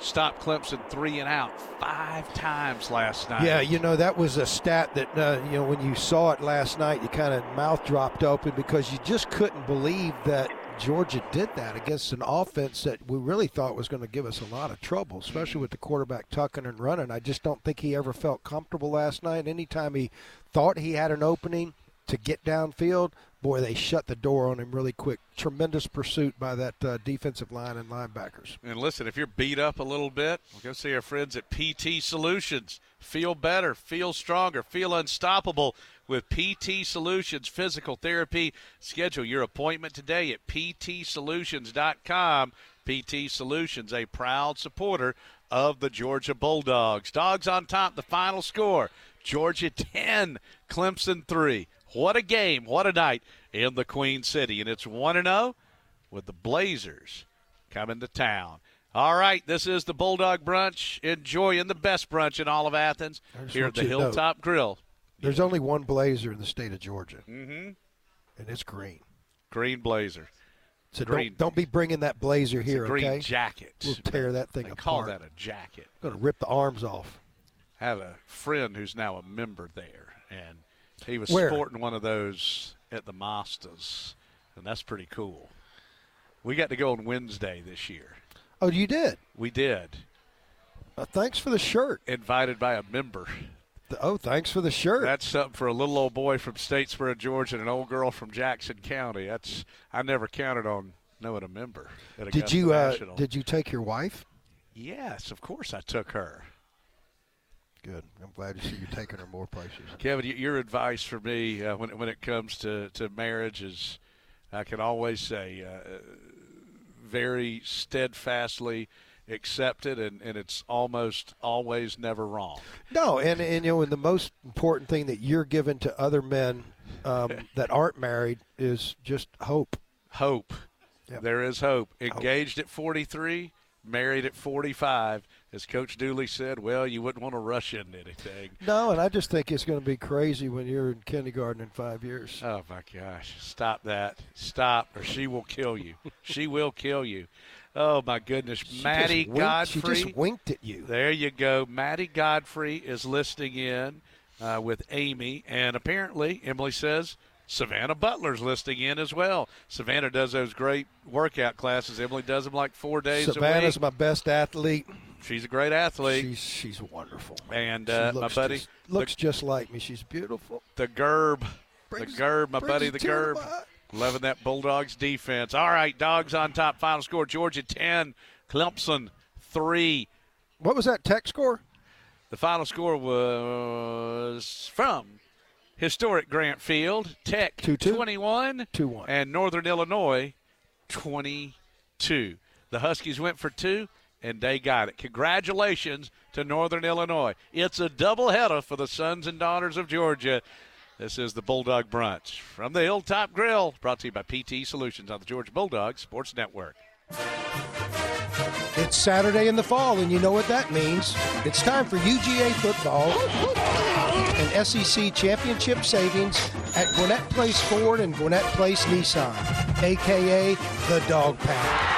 stopped Clemson three and out five times last night. Yeah, you know that was a stat that uh, you know when you saw it last night, you kind of mouth dropped open because you just couldn't believe that Georgia did that against an offense that we really thought was going to give us a lot of trouble, especially with the quarterback tucking and running. I just don't think he ever felt comfortable last night. Anytime he thought he had an opening to get downfield, boy, they shut the door on him really quick. Tremendous pursuit by that uh, defensive line and linebackers. And listen, if you're beat up a little bit, go see our friends at PT Solutions. Feel better, feel stronger, feel unstoppable with PT Solutions Physical Therapy. Schedule your appointment today at ptsolutions.com. PT Solutions, a proud supporter of the Georgia Bulldogs. Dogs on top, the final score Georgia 10, Clemson 3. What a game, what a night in the Queen City. And it's 1 0 with the Blazers coming to town. All right, this is the Bulldog Brunch. Enjoying the best brunch in all of Athens here at the to know- Hilltop Grill. There's only one Blazer in the state of Georgia, Mm-hmm. and it's green. Green Blazer. So Green. don't don't be bringing that blazer It's here, a green okay? jacket. We'll tear that thing They apart. call that a jacket. I'm Going to rip the arms off. I have a friend who's now a member there, and he was Where? sporting one of those at the Masters, and that's pretty cool. We got to go on Wednesday this year. Oh, you did? We did. Uh, thanks for the shirt. Invited by a member. Oh, thanks for the shirt. That's something for a little old boy from Statesboro, Georgia, and an old girl from Jackson County. That's I never counted on knowing a member. At did you uh, did you take your wife? Yes, of course I took her. Good. I'm glad to see you taking her more places. Kevin, your advice for me uh, when when it comes to, to marriage is, I can always say, uh, very steadfastly accepted, and, and it's almost always never wrong. No, and, and you know, and the most important thing that you're giving to other men um, that aren't married is just hope. Hope. There is hope. Engaged at 43, married at 45. As Coach Dooley said, well, you wouldn't want to rush into anything. No, and I just think it's going to be crazy when you're in kindergarten in five years. Oh, my gosh. Stop that. Stop, or she will kill you. she will kill you. Oh, my goodness. She Maddie winked- Godfrey. She just winked at you. There you go. Maddie Godfrey is listening in uh, with Amy, and apparently, Emily says Savannah Butler's listing in as well. Savannah does those great workout classes. Emily does them like four days a Savannah's my best athlete. She's a great athlete. She's she's wonderful. And uh, my looks buddy, just, looks just like me. She's beautiful. the Gerb, Brings- the Gerb, my buddy, the Gerb, loving that Bulldogs defense. All right, Dogs on top. Final score: Georgia ten, Clemson three. What was that tech score? The final score was from historic Grant Field, Tech 21, 2-1. and Northern Illinois 22. The Huskies went for two, and they got it. Congratulations to Northern Illinois. It's a doubleheader for the sons and daughters of Georgia. This is the Bulldog Brunch from the Hilltop Grill, brought to you by PT Solutions on the Georgia Bulldog Sports Network. It's Saturday in the fall, and you know what that means. It's time for UGA football and SEC championship savings at Gwinnett Place Ford and Gwinnett Place Nissan, aka the Dog Pound.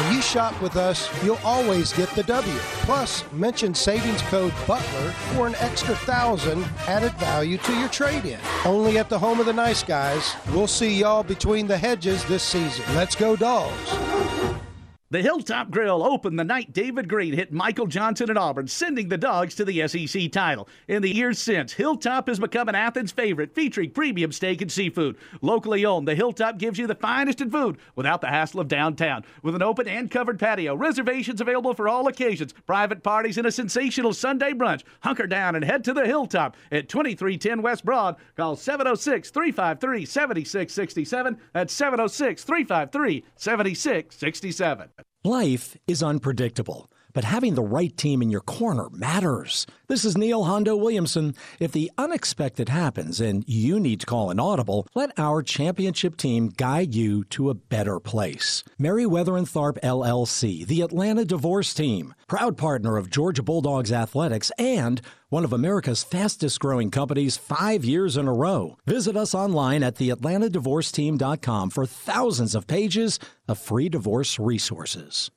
When you shop with us, you'll always get the W. Plus, mention savings code BUTLER for an extra thousand added value to your trade-in. Only at the home of the nice guys. We'll see y'all between the hedges this season. Let's go, dogs. The Hilltop Grill opened the night David Greene hit Michael Johnson at Auburn, sending the Dogs to the SEC title. In the years since, Hilltop has become an Athens favorite, featuring premium steak and seafood. Locally owned, the Hilltop gives you the finest in food without the hassle of downtown. With an open and covered patio, reservations available for all occasions, private parties, and a sensational Sunday brunch. Hunker down and head to the Hilltop at 2310 West Broad. Call 706 353 7667. That's 706 353 7667. Life is unpredictable, but having the right team in your corner matters. This is Neil Hondo Williamson. If the unexpected happens and you need to call an audible, let our championship team guide you to a better place. Meriwether and Tharp LLC, the Atlanta Divorce Team, proud partner of Georgia Bulldogs Athletics and one of America's fastest growing companies five years in a row. Visit us online at theatlantadivorceteam.com for thousands of pages of free divorce resources.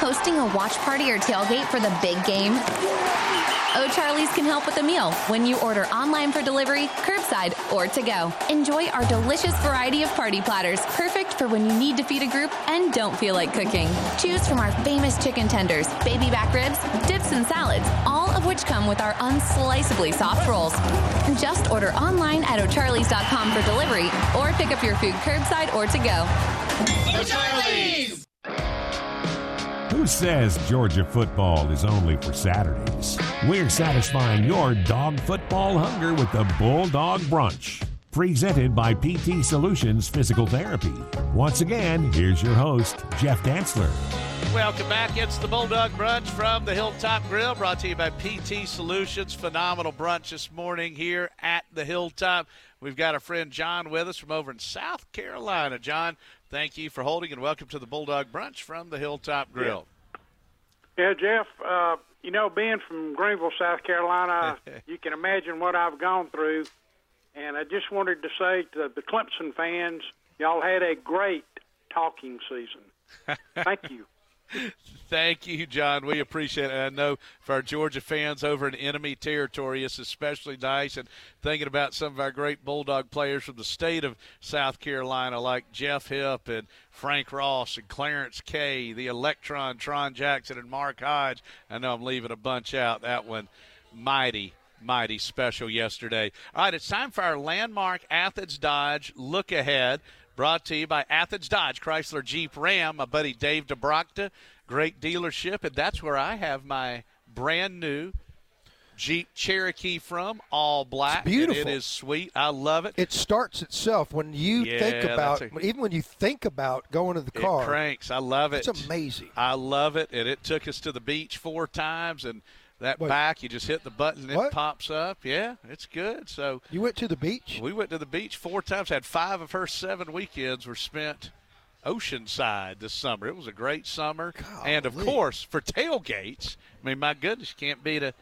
Hosting a watch party or tailgate for the big game? Oh, O'Charlie's can help with the meal when you order online for delivery, curbside, or to go. Enjoy our delicious variety of party platters, perfect for when you need to feed a group and don't feel like cooking. Choose from our famous chicken tenders, baby back ribs, dips, and salads, all of which come with our unsliceably soft rolls. Just order online at o'charlies.com for delivery or pick up your food curbside or to go. O'Charlie's! Says Georgia football is only for Saturdays? We're satisfying your dog football hunger with the Bulldog Brunch. Presented by PT Solutions Physical Therapy. Once again, here's your host, Jeff Dantzler. Welcome back. It's the Bulldog Brunch from the Hilltop Grill, brought to you by PT Solutions. Phenomenal brunch this morning here at the Hilltop. We've got our friend John with us from over in South Carolina. John, thank you for holding and welcome to the Bulldog Brunch from the Hilltop Grill. Yeah, Jeff, uh, you know, being from Greenville, South Carolina, you can imagine what I've gone through. And I just wanted to say to the Clemson fans, y'all had a great talking season. Thank you. Thank you, John. We appreciate it. I know for our Georgia fans over in enemy territory, it's especially nice. And thinking about some of our great Bulldog players from the state of South Carolina, like Jeff Hipp and Frank Ros and Clarence Kay, the Electron, Tron Jackson, and Mark Hodge. I know I'm leaving a bunch out. That one, mighty, mighty special yesterday. All right, it's time for our landmark Athens Dodge look ahead. Brought to you by Athens Dodge, Chrysler Jeep Ram, my buddy Dave DeBrocta. Great dealership, and that's where I have my brand new Jeep Cherokee from, all black. It's beautiful. And it is sweet. I love it. It starts itself when you Yeah, think about, a- even when you think about going to the It car. cranks. I love it. It's amazing. I love it, and it took us to the beach four times, and that Wait. back, you just hit the button, and it What? pops up. Yeah, it's good. So you went to the beach. We went to the beach four times. Had five of her seven weekends were spent Oceanside this summer. It was a great summer, and of course for tailgates. I mean, my goodness, can't beat a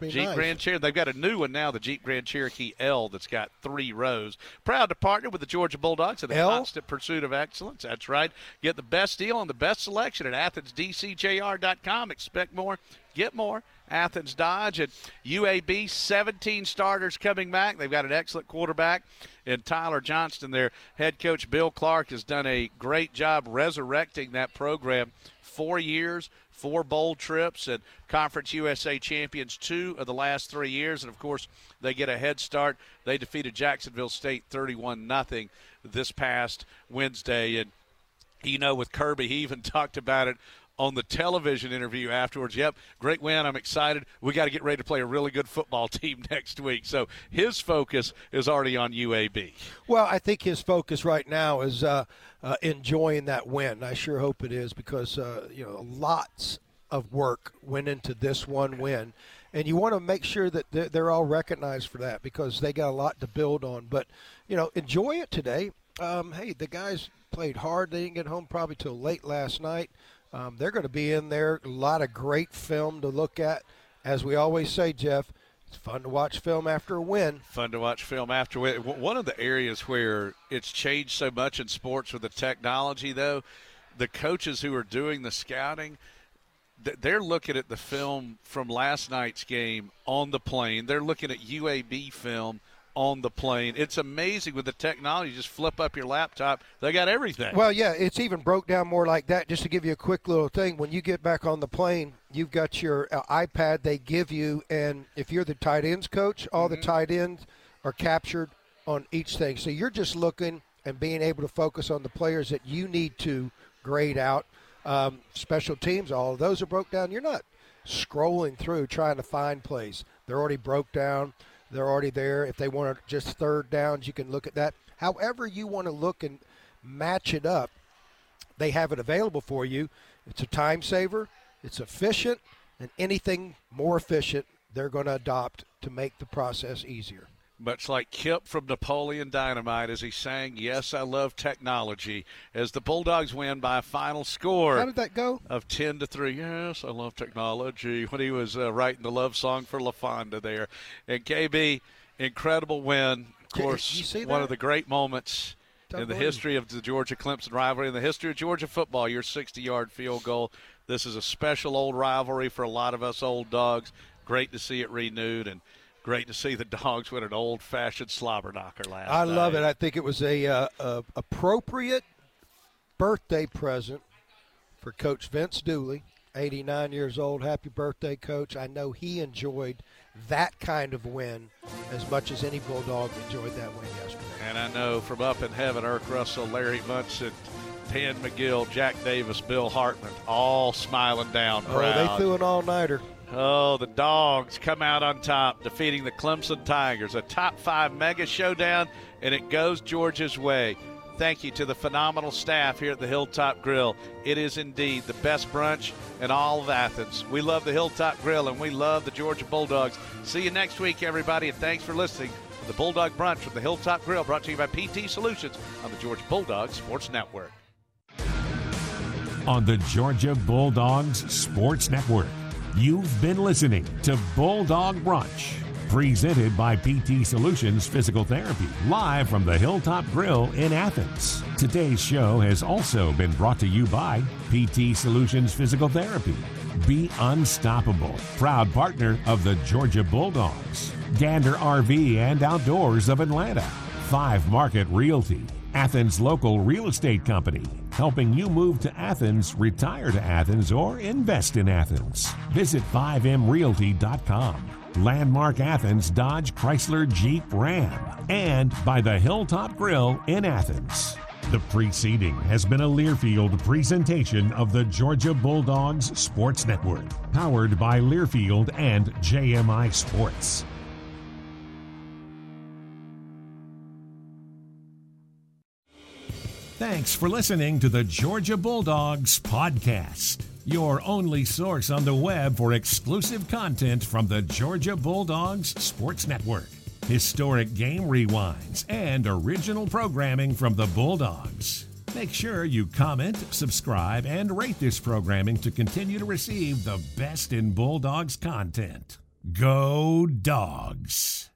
be Jeep nice. Grand Cherokee. They've got a new one now, the Jeep Grand Cherokee L, that's got three rows. Proud to partner with the Georgia Bulldogs in the L? constant pursuit of excellence. That's right. Get the best deal on the best selection at AthensDCJR.com. Expect more, get more. Athens Dodge and UAB, 17 starters coming back. They've got an excellent quarterback in Tyler Johnston. Their head coach Bill Clark has done a great job resurrecting that program. Four years, four bowl trips, and Conference USA champions two of the last three years. And of course, they get a head start. They defeated Jacksonville State 31 0 this past Wednesday. And you know, with Kirby, he even talked about it on the television interview afterwards. Yep, great win. I'm excited. We got to get ready to play a really good football team next week. So his focus is already on UAB. Well, I think his focus right now is uh, uh, enjoying that win. I sure hope it is because uh, you know lots of work went into this one win, and you want to make sure that they're, they're all recognized for that because they got a lot to build on. But you know, enjoy it today. Um, hey, the guys played hard. They didn't get home probably till late last night. Um, they're going to be in there. A lot of great film to look at. As we always say, Jeff, it's fun to watch film after a win. Fun to watch film after. win. One of the areas where it's changed so much in sports with the technology, though, the coaches who are doing the scouting, they're looking at the film from last night's game on the plane. They're looking at UAB film on the plane. It's amazing with the technology. Just flip up your laptop, they got everything. Well, yeah, it's even broke down more like that. Just to give you a quick little thing, when you get back on the plane, you've got your uh, iPad they give you, and if you're the tight ends coach, all the tight ends are captured on each thing. So you're just looking and being able to focus on the players that you need to grade out. Um, special teams, all of those are broke down. You're not scrolling through trying to find plays. They're already broke down. They're already there. If they want to just third downs, you can look at that. However, you want to look and match it up, they have it available for you. It's a time saver, it's efficient, and anything more efficient, they're going to adopt to make the process easier. Much like Kip from Napoleon Dynamite as he sang, Yes, I Love Technology, as the Bulldogs win by a final score. How did that go? Of 10 to 3. Yes, I love technology. When he was uh, writing the love song for LaFawnduh there. And KB, incredible win. Of course, one of the great moments in the history of the Georgia Clemson rivalry, in the history of Georgia football, your 60 yard field goal. This is a special old rivalry for a lot of us old dogs. Great to see it renewed and great to see the dogs win an old fashioned slobber knocker last night. I night. love it. I think it was a, uh, a appropriate birthday present for Coach Vince Dooley, 89 years old. Happy birthday, Coach! I know he enjoyed that kind of win as much as any Bulldog enjoyed that win yesterday. And I know from up in heaven, Erk Russell, Larry Munson, Dan Magill, Jack Davis, Bill Hartman, all smiling down Proud. Oh, they threw an all-nighter. Oh, the dogs come out on top, defeating the Clemson Tigers. A top five mega showdown, and it goes Georgia's way. Thank you to the phenomenal staff here at the Hilltop Grill. It is indeed the best brunch in all of Athens. We love the Hilltop Grill, and we love the Georgia Bulldogs. See you next week, everybody, and thanks for listening to the Bulldog Brunch from the Hilltop Grill, brought to you by PT Solutions on the Georgia Bulldogs Sports Network. on the Georgia Bulldogs Sports Network. You've been listening to Bulldog Brunch, presented by PT Solutions Physical Therapy, live from the Hilltop Grill in Athens. Today's show has also been brought to you by PT Solutions Physical Therapy. Be unstoppable, proud partner of the Georgia Bulldogs, Gander RV and Outdoors of Atlanta, Five Market Realty, Athens local real estate company, helping you move to Athens, retire to Athens, or invest in Athens. Visit 5mrealty.com. Landmark Athens Dodge Chrysler Jeep Ram, and by the Hilltop Grill in Athens. The preceding has been a Learfield presentation of the Georgia Bulldogs Sports Network, powered by Learfield and JMI Sports. Thanks for listening to the Georgia Bulldogs podcast, your only source on the web for exclusive content from the Georgia Bulldogs Sports Network, historic game rewinds, and original programming from the Bulldogs. Make sure you comment, subscribe, and rate this programming to continue to receive the best in Bulldogs content. Go Dogs!